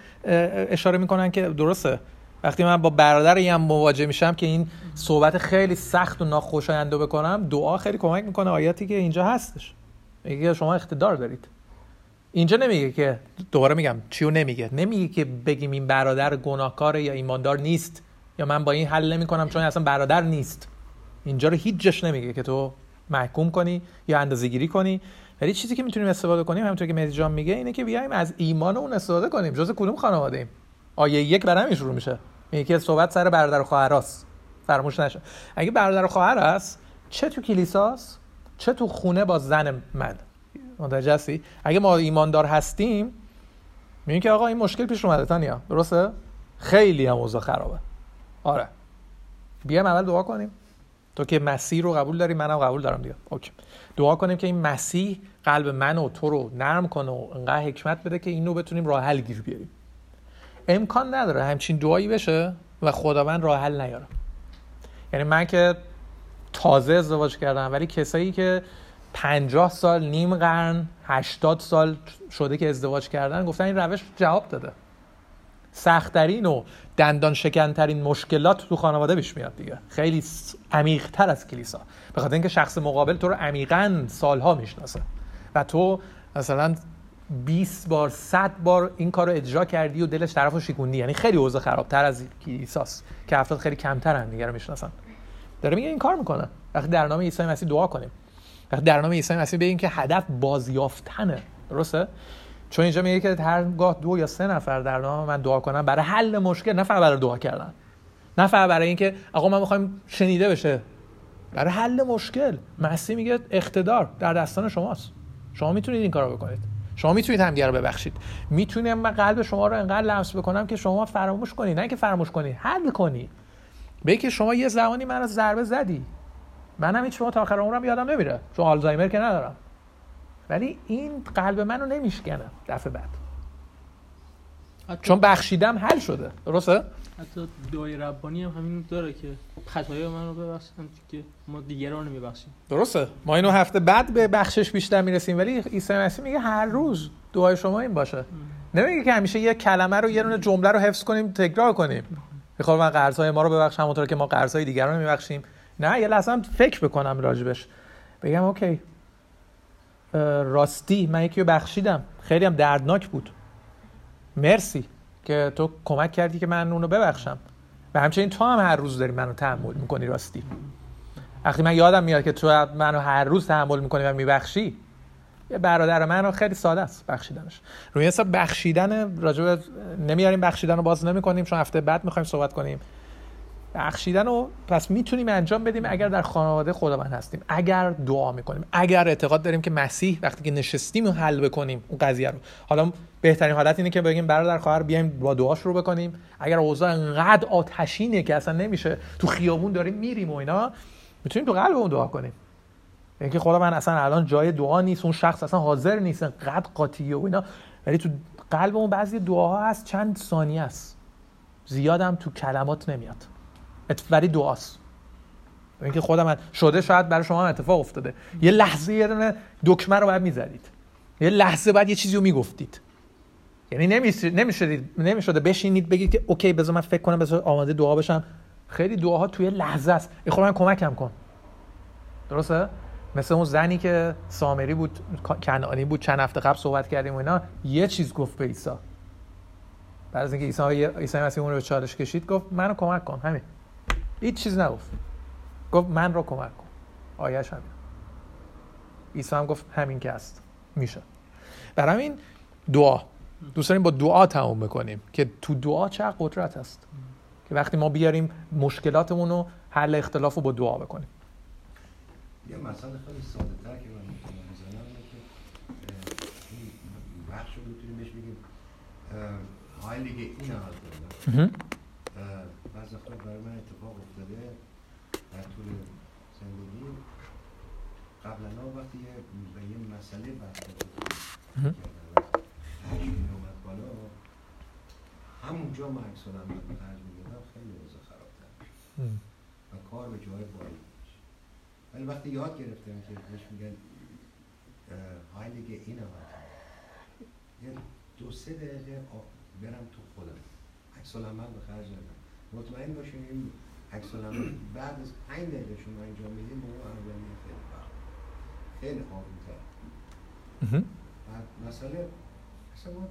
[SPEAKER 2] اشاره می‌کنن که درسته. وقتی من با برادری هم مواجه میشم که این صحبت خیلی سخت و ناخوشایند رو بکنم دعا خیلی کمک می‌کنه. آیاتی که اینجا هستش. میگه شما اقتدار دارید. اینجا نمیگه که دوباره میگم چیو نمیگه. نمیگه که بگیم این برادر گناهکار یا ایماندار نیست یا من با این حل نمی‌کنم چون اصلا برادر نیست. اینجا رو هیچ جاش نمیگه که تو محکوم کنی یا اندازه گیری کنی. ولی چیزی که می‌تونیم استفاده کنیم همونطور که مهدی میگه اینه که بیایم از ایمان اون استفاده کنیم. جز کدوم خانواده ایم؟ آیه یک بر همین شروع میشه. میگه که صحبت سر برادر و خواهراست فراموش نشه. اگه برادر و خواهر هست چه تو کلیساست چه تو خونه با زن من. متوجه هستی اگه ما ایماندار هستیم میگیم که آقا این مشکل پیش اومده تانیا. درسته؟ خیلی هم اوضاع خرابه. آره. بیایم اول دعا کنیم. تو که مسیح رو قبول داری منم قبول دارم دیگه. اوکی. دعا کنیم که این مسیح قلب من و تو رو نرم کنه و انقدر حکمت بده که اینو بتونیم راه حل گیر بیاریم. امکان نداره همچین دعایی بشه و خداوند راه حل نیاره. یعنی من که تازه ازدواج کردم ولی کسایی که پنجاه سال نیم قرن هشتاد سال شده که ازدواج کردن گفتن این روش جواب داده. سختترین و دندان شکنترین مشکلات تو خانواده پیش میاد دیگه. خیلی عمیق تر از کلیسا. به خاطر اینکه شخص مقابل تو رو عمیقا سالها می‌شناسه. و تو مثلا 20 بار 100 بار این کار رو اجرا کردی و دلش طرف رو یعنی خیلی اوضاع خرابتر از کلیساست که افراد خیلی کمتر هم دیگه رو می‌شناسن. داره میگه این کار می‌کنه. وقتی در نام عیسی مسیح دعا کنیم. در نام عیسی مسیح بگیم که هدف بازیافتنه. درسته؟ چون اینجا میگه که هرگاه دو یا سه نفر در نام من دعا کنن برای حل مشکل نه فقط برای دعا کردن. نه فقط برای اینکه آقا ما می‌خوایم شنیده بشه. برای حل مشکل. مسیح میگه اقتدار در دستان شماست. شما می‌تونید این کارو بکنید. شما می‌تونید همدیگه رو ببخشید. می‌تونم من قلب شما رو انقدر لمس بکنم که شما فراموش کنی. نه که فراموش کنی حل کنی. به که شما یه زمانی من رو ضربه زدی. منم هیچ شما تا آخر عمرم یادم نمیره. چون آلزایمر که ندارم. ولی این قلب منو نمیشکنه. دفعه بعد.
[SPEAKER 6] حتی
[SPEAKER 2] چون بخشیدم حل شده. درسته؟
[SPEAKER 6] حتی دعای ربانی هم همین داره که خطای من رو ببخشن که ما دیگران رو نمیبخشیم.
[SPEAKER 2] درسته. ما اینو هفته بعد به بخشش بیشتر می‌رسیم. ولی عیسی مسیح میگه هر روز دعای شما این باشه. نمیگه که همیشه یه کلمه رو یه دونه جمله رو حفظ کنیم تکرار کنیم. می‌خوام من قرضای ما رو ببخشم همونطور که ما قرضای دیگران رو میبخشیم. نه یه لحظه هم فکر بکنم راجبش. بگم اوکی. راستی من یکی رو بخشیدم. خیلی هم دردناک بود. مرسی که تو کمک کردی که من اونو ببخشم. و همچنین تو هم هر روز داری منو تحمل می‌کنی راستی. وقتی من یادم میاد که تو منو هر روز تحمل می‌کنی و میبخشی. یه برادر من رو خیلی ساده است بخشیدنش. روی حساب بخشیدن راجع نمیاریم بخشیدن رو باز نمی‌کنیم چون هفته بعد می‌خوایم صحبت کنیم. بخشیدن رو پس می‌تونیم انجام بدیم اگر در خانواده خداوند هستیم. اگر دعا می‌کنیم اگر اعتقاد داریم که مسیح وقتی که نشستیم و حل بکنیم اون قضیه رو. حالا بهترین حالت اینه که بگیم برادر خواهر بیایم با دعا شروع بکنیم. اگر اوضاع انقدر آتشینه که اصلا نمیشه تو خیابون داریم میریم و اینا می‌تونیم تو قلب اون دعا کنیم. اینکه خدا من اصلا الان جای دعا نیست اون شخص اصلا حاضر نیست انقدر قاطیه و اینا. ولی تو قلب اون بعضی دعاها هست چند ثانیه است. زیادم تو کلمات نمیاد. ولی دعاست. اینکه خودم شده شاید برای شما هم اتفاق افتاده. یه لحظه یه دکمه رو باید می‌زدید. یه لحظه بعد یه چیزی رو می‌گفتید. یعنی نمی‌شده نمی‌شده بشینید بگید که اوکی بذار من فکر کنم بذار آماده دعا بشم. خیلی دعاها توی لحظه است. ای خدا من کمکم کن. درسته؟ مثل اون زنی که سامری بود کنعانی بود چند هفته قبل صحبت کردیم و اینا یه چیز گفت به عیسی. بعد از اینکه عیسی عیسی مسیح اون رو به چالش کشید گفت منو کمک کن همین. هیچ چیز نگفت. گفت من رو کمک کن. آیش همین عیسی هم گفت همین که هست. میشه. برای همین دعا. دوست داریم با دعا تموم بکنیم که تو دعا چه قدرت هست. که وقتی ما بیاریم مشکلاتمون رو حل اختلاف رو با دعا بکنیم.
[SPEAKER 5] یه مسئله خیلی ساده تر که من می‌تونم بزنم اینه که بخش رو می‌تونیم بهش بگیم های لیگ این حال بعض وقتا برای من طول زندگی قبلا وقتی به یه مسئله برخورد کردم اومد بالا همونجا من عکس العمل به خرج می‌دادم خیلی اوضاع خرابتر و کار به جای بالا ولی وقتی یاد گرفتم که بهش میگن هایلیگ این یه دو سه دقیقه برم تو خودم. عکس العمل به خرج ندم. مطمئن باشین این عکس بعد از 5 دقیقه شما انجام بدین به اون اولیه خیلی فرق خیلی آرومتر مسئله اصلا ما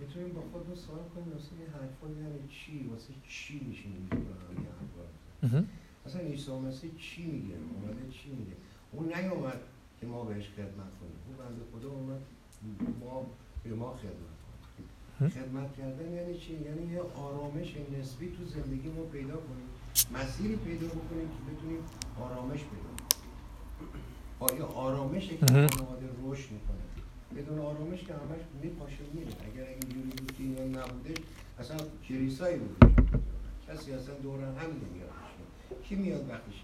[SPEAKER 5] می‌تونیم با خودمون سوال کنیم واسه این حرفا یعنی چی؟ واسه چی میشین اینجور اصلا عیسی مسیح چی میگه اومده چی میگه؟ اون نیومد که ما بهش خدمت کنیم. اون بنده خدا اومد ما به ما خدمت خدمت کردن یعنی چی؟ یعنی یه آرامش نسبی تو زندگی ما پیدا کنیم. مسیری پیدا بکنیم که بتونیم آرامش پیدا یه آرامش که خانواده رشد می‌کنه. بدون آرامش که همش میپاشه میره. اگر اینجوری بود که نبودش اصلا کلیسایی بود. کسی اصلا دوران همین نمیاد. کی میاد وقتش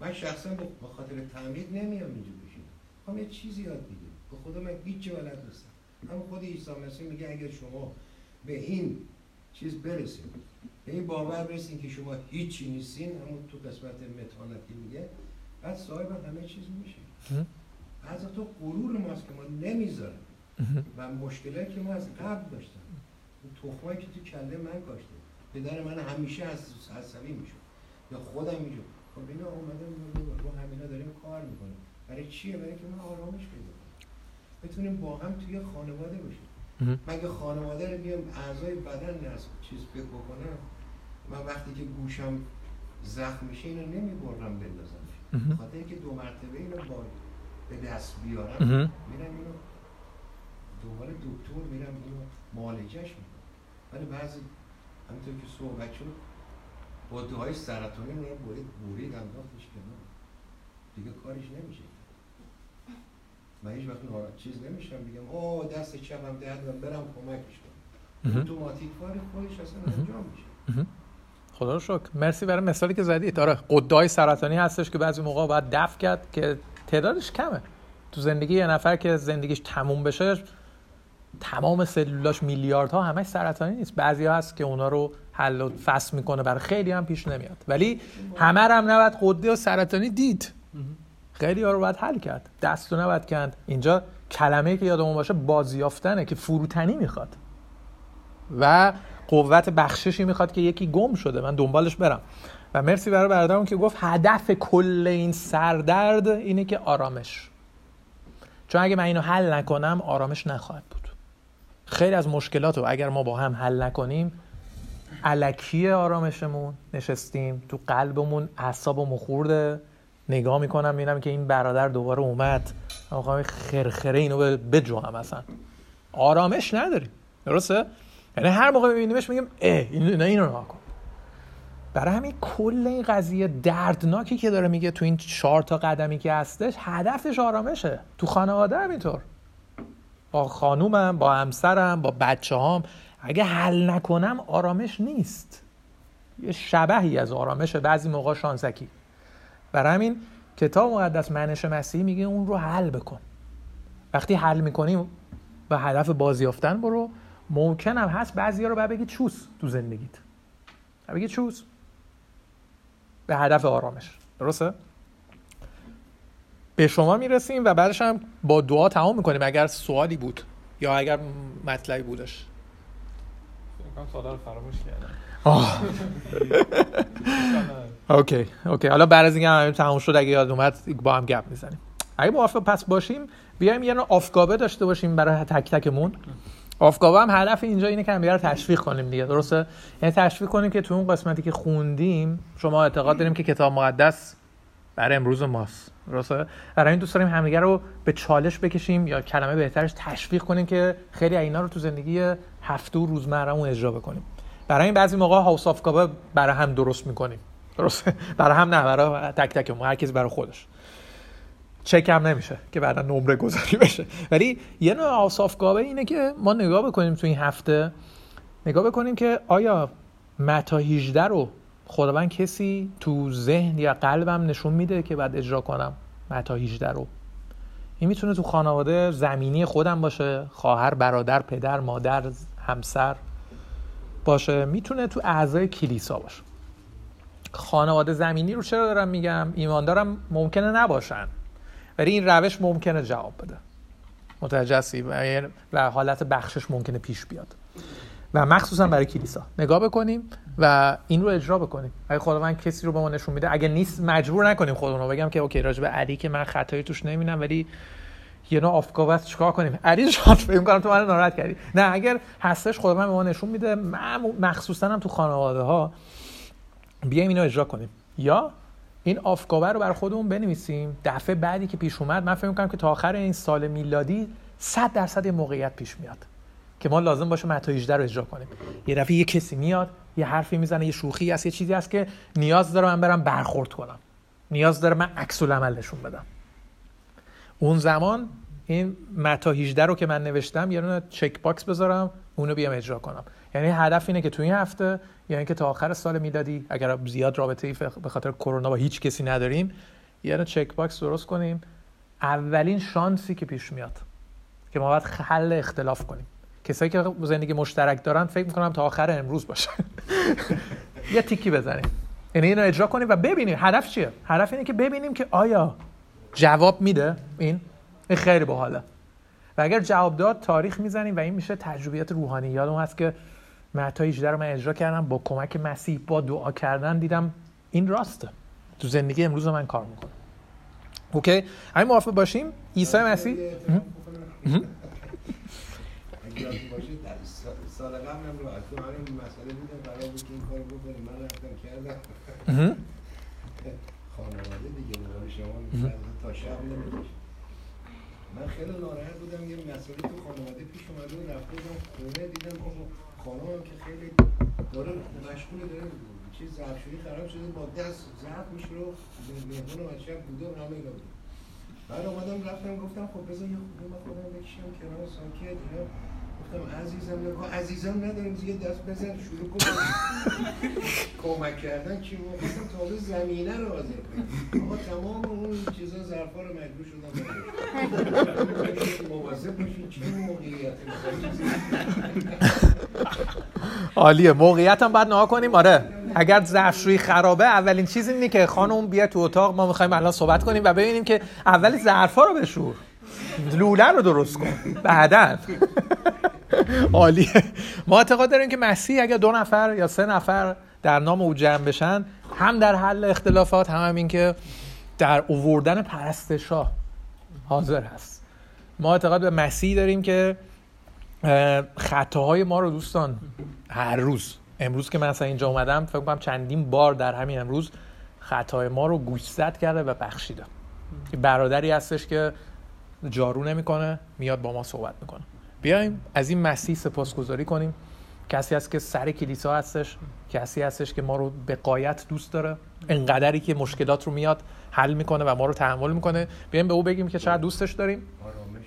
[SPEAKER 5] من شخصا به خاطر تعمید نمیام اینجا بشینم. هم یه چیزی یاد بگیرم به خدا من هیچ بلد نیستم. هم خود عیسی مسیح میگه اگر شما به این چیز برسید به این باور برسید که شما هیچی نیستین همون تو قسمت متانتی میگه بعد صاحب همه چیز میشه. از تو غرور ماست که ما نمی‌ذاریم. و مشکلاتی که ما از قبل داشتم اون تخمایی که تو کله من کاشته پدر من همیشه از عصبی میشه. یا خودم اینجور خب اینا اومدن با همینا داریم کار می‌کنیم. برای چیه؟ برای که ما آرامش پیدا بتونیم با هم توی خانواده باشیم. مگه خانواده رو بیام اعضای بدن از چیز فکر بکنم من وقتی که گوشم زخم میشه اینو نمی‌برم بندازم. خاطر اینکه دو مرتبه اینو با به دست بیارم میرم اینو دنبال دکتر میرم اینو معالجهش می‌کنم. ولی بعضی همینطور که صحبت شد با دعای سرطانی رو باید بورید انداختش کنار. دیگه کارش نمیشه. من هیچ وقت ناراحت چیز نمیشم بگم او دست چپم درد برم کمکش کنم. اتوماتیک کار خودش اصلا انجام میشه.
[SPEAKER 2] خدا رو شکر. مرسی برای مثالی که زدید آره قدای سرطانی هستش که بعضی موقع باید دفع کرد که تعدادش کمه. تو زندگی یه نفر که زندگیش تموم بشه تمام سلولاش میلیاردها همش سرطانی نیست. بعضی ها هست که اونا رو حل و فصل می‌کنه برای خیلی هم پیش نمیاد. ولی همه هم نباید قده و سرطانی دید. خیلی ها رو باید حل کرد. دستو نباید کند. اینجا کلمه که یادمون باشه بازیافتنه که فروتنی می‌خواد. و قوت بخششی می‌خواد که یکی گم شده. من دنبالش برم. و مرسی برای برادرم که گفت هدف کل این سردرد اینه که آرامش. چون اگه من اینو حل نکنم آرامش نخواهد بود. خیلی از مشکلات رو اگر ما با هم حل نکنیم علکی آرامشمون نشستیم تو قلبمون اعصابمون خورده. نگاه می‌کنم می‌بینم که این برادر دوباره اومد. آقا خرخره اینو به هم اصلا. آرامش نداریم درسته؟ یعنی هر موقع میبینیمش میگیم اه این اینو نکن برای همین کل این قضیه دردناکی که داره میگه تو این چهار تا قدمی که هستش هدفش آرامشه. تو خانواده همینطور با خانومم با همسرم با بچه هام اگه حل نکنم آرامش نیست. یه شبهی از آرامشه. بعضی موقع شانسکی. برای همین کتاب مقدس منش مسیحی میگه اون رو حل بکن. وقتی حل می‌کنیم و هدف بازیافتن برو ممکنم هست بعضی رو باید بگی چوس تو زندگیت. بگی چوس. به هدف آرامش. درسته؟ به شما می‌رسیم و بعدش هم با دعا تمام می‌کنیم اگر سوالی بود یا اگر مطلبی بودش.
[SPEAKER 6] رو فراموش کردم.
[SPEAKER 2] OK OK. حالا بعد از اینکه همه تموم شد اگه یاد اومد با هم گپ می‌زنیم. اگه موافق پس باشیم. بیایم یه نوع Aufgabe داشته باشیم برای تک تکمون. Aufgabe هم هدف اینجا اینه که هم رو تشویق کنیم دیگه درسته؟ یعنی تشویق کنیم که تو اون قسمتی که خوندیم شما اعتقاد داریم که کتاب مقدس برای امروز ماست. درسته؟ برای این دوست داریم همدیگه رو به چالش بکشیم یا کلمه بهترش تشویق کنیم که خیلی اینا رو تو زندگی هفته و روزمرهمون اجرا بکنیم. برای این بعضی موقع هاوس آف برای هم درست می‌کنیم. درسته؟ برای هم نه برای تک تک هر کسی برای خودش. چک هم نمیشه که بعدا نمره گذاری بشه. ولی یه نوع آسافگابه اینه که ما نگاه بکنیم تو این هفته نگاه بکنیم که آیا متا 18 رو خداوند کسی تو ذهن یا قلبم نشون میده که بعد اجرا کنم متا 18 رو؟ این می‌تونه تو خانواده زمینی خودم باشه خواهر برادر پدر مادر همسر باشه. می‌تونه تو اعضای کلیسا باشه. خانواده زمینی رو چرا دارم میگم؟ ایماندارم ممکنه نباشن. ولی این روش ممکنه جواب بده. متوجه و حالت بخشش ممکنه پیش بیاد. و مخصوصا برای کلیسا. نگاه بکنیم و این رو اجرا بکنیم. اگه خداوند کسی رو به ما نشون میده اگه نیست مجبور نکنیم خودمون رو بگم که اوکی راجع به علی که من خطایی توش نمی‌بینم ولی یه نوع آفگاوت چیکار کنیم؟ علی جان فکر کنم تو من ناراحت کردی. نه اگر هستش خداوند به ما نشون میده مخصوصا هم تو خانواده ها بیایم اینو اجرا کنیم. یا این آفگاوه رو بر خودمون بنویسیم. دفعه بعدی که پیش اومد من فکر می‌کنم که تا آخر این سال میلادی 100 درصد موقعیت پیش میاد که ما لازم باشه متی 18 رو اجرا کنیم. یه دفعه یه کسی میاد یه حرفی می‌زنه یه شوخی هست یه چیزی هست که نیاز داره من برم برخورد کنم. نیاز داره من عکس العمل نشون بدم. اون زمان این متی 18 رو که من نوشتم یه دونه checkbox بذارم اونو بیام اجرا کنم. یعنی هدف اینه که تو این هفته یا اینکه تا آخر سال میلادی اگر زیاد رابطه ای به خاطر کرونا با هیچ کسی نداریم یه checkbox درست کنیم. اولین شانسی که پیش میاد که ما باید حل اختلاف کنیم. کسایی که زندگی مشترک دارن فکر می‌کنم تا آخر امروز باشه. یه تیکی بزنیم. یعنی اینو اجرا کنیم و ببینیم هدف چیه. هدف اینه که ببینیم که آیا جواب میده این. این خیلی باحاله. و اگر جواب داد تاریخ می‌زنیم و این میشه تجربیات روحانی. یادم هست که متی 18 رو من اجرا کردم با کمک مسیح با دعا کردن دیدم این راسته. تو زندگی امروز من کار می‌کنه اوکی؟ همین موافق باشیم؟ عیسی مسیح؟
[SPEAKER 5] سال قبل هم رو تو همین مسئله بودم قرار بود این کار بکنیم من رفتم کردم خانواده دیگه نگاه شما تا شب نمی‌کشه من خیلی ناراحت بودم یه مسئله تو خانواده پیش اومده و رفته بودم خونه دیدم خانم که خیلی داره مشغول داره. چیز ظرفشویی خراب شده با دست ظرف رو مهمون شب بوده و همه اینا بود بعد اومدم رفتم گفتم خب بذار یه خوبه من خودم بکشم کنار ساکت اینا. گفتم عزیزم نگاه عزیزم نداریم دیگه دست بزن شروع کن. کمک کردن چی بود؟ گفتم تازه زمینه رو حاضر کنیم آقا تمام اون چیزا ظرفا رو مجبور شدم. مواظب باشین چی موقعیت
[SPEAKER 2] عالیه. موقعیت هم باید نها کنیم. آره. اگر ظرفشویی خرابه اولین چیزی اینه که خانم بیا تو اتاق ما می‌خوایم الان صحبت کنیم و ببینیم که اولی ظرفا رو بشور. لوله رو درست کن. بعدا. عالیه. ما اعتقاد داریم که مسیح اگر دو نفر یا سه نفر در نام او جمع بشن هم در حل اختلافات هم, هم این که در اووردن پرستشاه حاضر هست. ما اعتقاد به مسیح داریم که خطاهای ما رو دوستان هر روز امروز که من اصلا اینجا اومدم فکر کنم چندین بار در همین امروز خطای ما رو گوشزد کرده و بخشیده. برادری هستش که جارو نمی‌کنه میاد با ما صحبت می‌کنه. بیایم از این مسیح سپاسگزاری کنیم. کسی هست که سر کلیسا هستش کسی هستش که ما رو به قایت دوست داره. انقدری که مشکلات رو میاد حل می‌کنه و ما رو تحمل می‌کنه. بیایم به او بگیم که چقدر دوستش داریم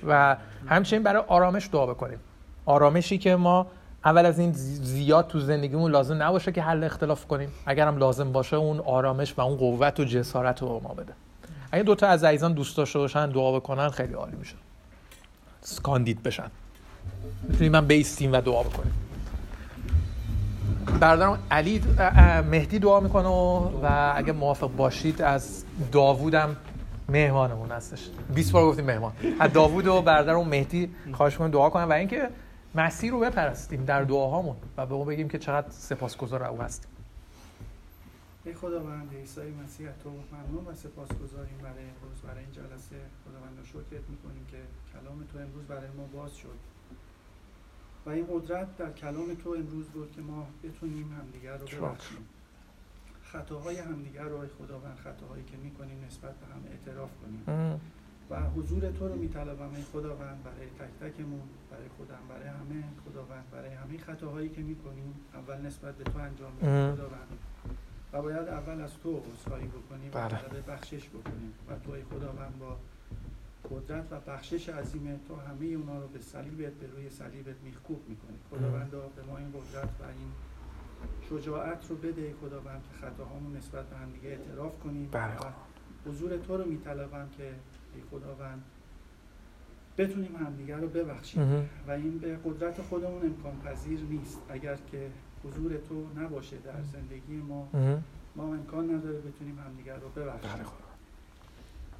[SPEAKER 2] و همچنین برای آرامش دعا بکنیم. آرامشی که ما اول از این زیاد تو زندگیمون لازم نباشه که حل اختلاف کنیم. اگر هم لازم باشه اون آرامش و اون قوت و جسارت رو ما بده. اگه دوتا از عزیزان دوست داشته باشن دعا بکنن خیلی عالی میشه. کاندید بشن. می‌تونیم من بیستیم و دعا بکنیم برادرم علی مهدی دعا می‌کنه و اگه موافق باشید از داوودم مهمانمون هستش. 20 بار گفتیم مهمان. از داوود و برادرم مهدی خواهش کنیم دعا کنم و اینکه مسیر رو بپرستیم در دعاهامون و به اون بگیم که چقدر سپاسگزار او هستیم.
[SPEAKER 1] ای خداوند عیسی مسیح تو ممنون و سپاسگزاریم برای امروز. برای این جلسه خداوند شکرت می‌کنیم که کلام تو امروز برای ما باز شد. و این قدرت در کلام تو امروز بود که ما بتونیم همدیگر رو ببخشیم. خطاهای همدیگر رو خداوند خطاهایی که می‌کنیم نسبت به هم اعتراف کنیم. و حضور تو رو میطلبم ای خداوند برای تک تکمون برای خودم برای همه. خداوند برای همه خطاهایی که می‌کنیم اول نسبت به تو انجام میدیم خداوند. و باید اول از تو عذرخواهی بکنیم و طلب بخشش بکنیم. و تو ای خداوند با قدرت و بخشش عظیم تو همه اونا رو به صلیبت به روی صلیبت میخکوب می‌کنی خداوندا به ما این قدرت و این شجاعت رو بده. خداوند که خطاهامون نسبت به هم دیگه اعتراف کنیم
[SPEAKER 2] بله.
[SPEAKER 1] و حضور تو رو میطلبم که ای خداوند بتونیم همدیگر رو ببخشیم. و این به قدرت خودمون امکان پذیر نیست. اگر که حضور تو نباشه در زندگی ما ما امکان نداره بتونیم همدیگر رو ببخشیم.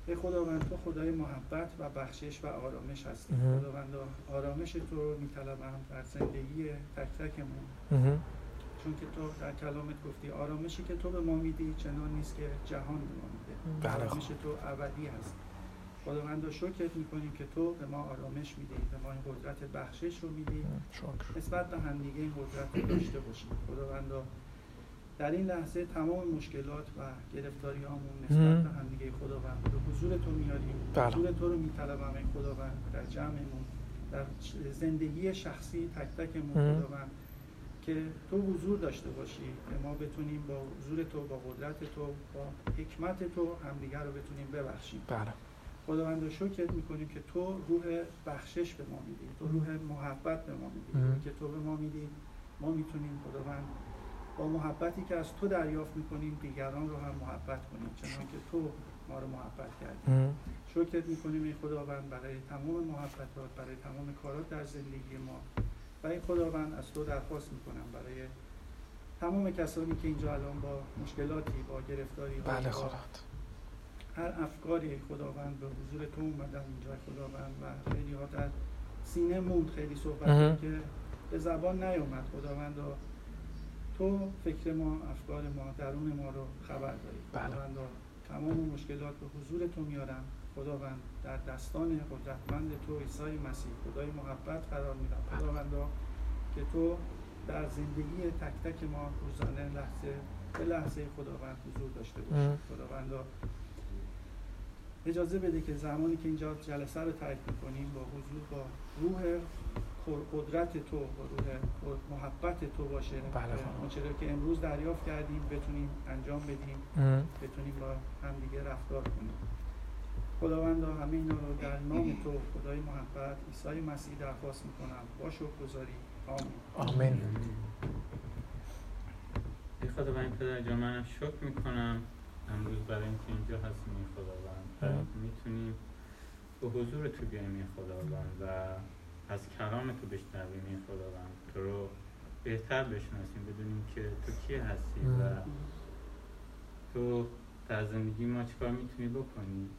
[SPEAKER 1] ای خداوند تو خدای محبت و بخشش و آرامش هستی. خداوند آرامش تو رو میطلبم در زندگی تک تکمون. چون که تو در کلامت گفتی آرامشی که تو به ما میدی چنان نیست که جهان به ما میده. بله. آرامش تو ابدی هست. خداوند شکرت می‌کنیم که تو به ما آرامش میدی به ما این قدرت بخشش رو میدی. نسبت به همدیگه این قدرت رو داشته باشیم. خداوند در این لحظه تمام مشکلات و گرفتاری هامون نسبت به همدیگه خداوند به حضور تو میاریم. بله. حضور تو رو میطلبم این خداوند در جمعمون در زندگی شخصی تک تکمون خداوند که تو حضور داشته باشی که ما بتونیم با حضور تو با قدرت تو با حکمت تو همدیگر رو بتونیم ببخشیم.
[SPEAKER 2] بله.
[SPEAKER 1] خداوند شکرت می‌کنیم که تو روح بخشش به ما میدی. تو روح محبت به ما میدی. که تو به ما میدی. ما می‌تونیم خداوند با محبتی که از تو دریافت می‌کنیم دیگران رو هم محبت کنیم چنان که تو ما رو محبت کردی. شکرت می‌کنیم ای خداوند برای تمام محبتات برای تمام کارات در زندگی ما. و این خداوند از تو درخواست می‌کنم برای تمام کسانی که اینجا الان با مشکلاتی با گرفتاری
[SPEAKER 2] بله
[SPEAKER 1] هر افکاری خداوند به حضور تو اومدن اینجا خداوند. و خیلی ها در سینه موند خیلی صحبت که به زبان نیومد. خداوند تو فکر ما افکار ما درون ما رو خبر داری. بله. خداوند تمام مشکلات به حضور تو میارم. خداوند در دستان قدرتمند تو عیسی مسیح خدای محبت قرار میدم. بله. خداوند که تو در زندگی تک تک ما روزانه لحظه به لحظه خداوند حضور داشته باشی. خداوند اجازه بده که زمانی که اینجا جلسه رو ترک می‌کنیم با حضور با روح قدرت تو با روح محبت تو باشه.
[SPEAKER 2] بله
[SPEAKER 1] چرا که امروز دریافت کردیم بتونیم انجام بدیم. بتونیم با همدیگه رفتار کنیم. خداوند همه اینا رو در نام تو خدای محبت عیسی مسیح درخواست می‌کنم. با شکر گذاری
[SPEAKER 2] آمین. آمین
[SPEAKER 4] خداوند پدر جان من شکر می‌کنم. امروز برای اینکه اینجا هستیم خداوند. می‌تونیم به حضور تو بیایم خداوند. و از کلام تو بشنویم این خداوند. تو رو بهتر بشناسیم بدونیم که تو کی هستی و تو در زندگی ما چیکار می‌تونی بکنی؟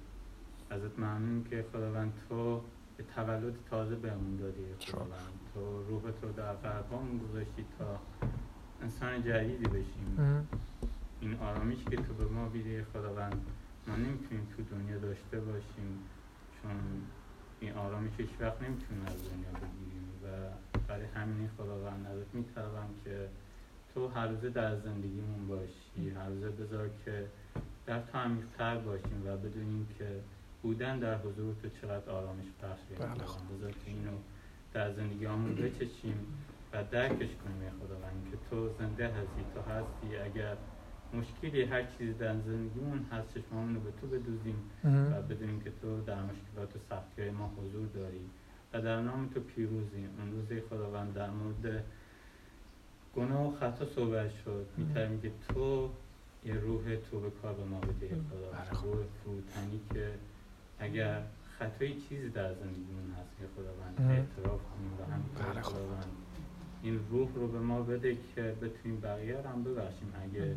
[SPEAKER 4] ازت ممنون که خداوند تو به تولد تازه بهمون دادی خداوند. تو روح تو در قلبامون گذاشتی تا انسان جدیدی بشیم. این آرامیش که تو به ما بیدی خداوند ما نمی‌تونیم تو دنیا داشته باشیم چون این آرامیش هیچ وقت نمی‌تونیم از دنیا بگیریم و برای همین خداوند ازت میطلبم که تو هر روزه در زندگیمون باشی هر روزه بذار که در تو عمیقتر باشیم و بدونیم که بودن در حضور تو چقدر آرامش بخشه
[SPEAKER 2] بله.
[SPEAKER 4] بذار که اینو در زندگی همون بچشیم و درکش کنیم خداوند که تو زنده هستی تو هستی اگر مشکلی هر چیزی در زندگیمون هست چشمامون رو به تو بدوزیم و بدونیم که تو در مشکلات و سختی ما حضور داری و در نام تو پیروزیم اون روز خداوند در مورد گناه و خطا صحبت شد. میتریم که تو یه روح تو به کار به ما بده. خداوند.
[SPEAKER 2] بله.
[SPEAKER 4] روح فروتنی که اگر خطایی چیزی در زندگیمون هست ای خداوند. اعتراف کنیم و هم
[SPEAKER 2] بله.
[SPEAKER 4] خداوند این روح رو به ما بده که بتونیم بقیه رو هم ببخشیم. اگه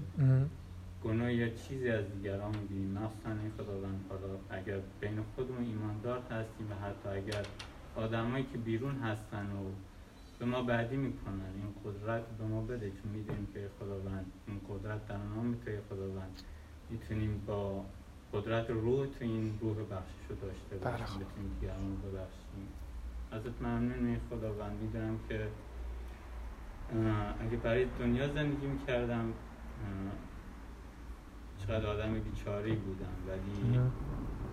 [SPEAKER 4] گناه یا چیزی از دیگران می‌بینیم. مخصوصا این خداوند حالا اگر بین خودمون ایماندار هستیم و حتی اگر آدمایی که بیرون هستن و به ما بعدی می‌کنن این قدرت به ما بده. چون می‌دونیم که خداوند این قدرت در تو ای خداوند. می‌تونیم با قدرت روح تو این روح بخشش رو داشته
[SPEAKER 2] بله
[SPEAKER 4] باشیم
[SPEAKER 2] خب.
[SPEAKER 4] بتونیم دیگران رو ببخشیم. ازت ممنون خداوند. می‌دونم که اگه برای دنیا زندگی می‌کردم چقدر آدم بیچاره بودم ولی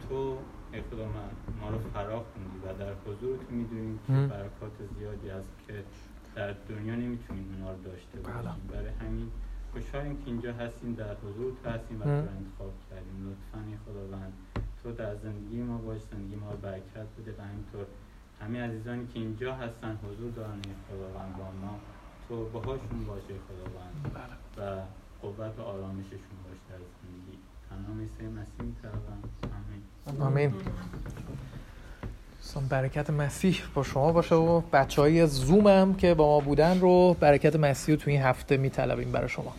[SPEAKER 4] تو ای خدا من ما رو فرا خوندی و در حضور تو می‌دونیم که. برکات زیادی هست که در دنیا نمی‌تونیم اونا رو داشته
[SPEAKER 2] بله.
[SPEAKER 4] باشیم برای همین خوشحالیم که اینجا هستیم در حضور تو هستیم و تو انتخاب کردیم. لطفا ای خداوند تو در زندگی ما باش زندگی ما برکت بده و همینطور همه عزیزانی که اینجا هستن حضور دارن ای خداوند با ما. تو باهاشون باشه خداوند.
[SPEAKER 2] بله.
[SPEAKER 4] و قوت و آرامششون باش در زندگی. تنها مسیح می‌توان آمین.
[SPEAKER 2] آمین. دوستان برکت مسیح با شما باشه و بچه های زوم هم که با ما بودن رو برکت مسیح رو تو این هفته میطلبیم برای شما.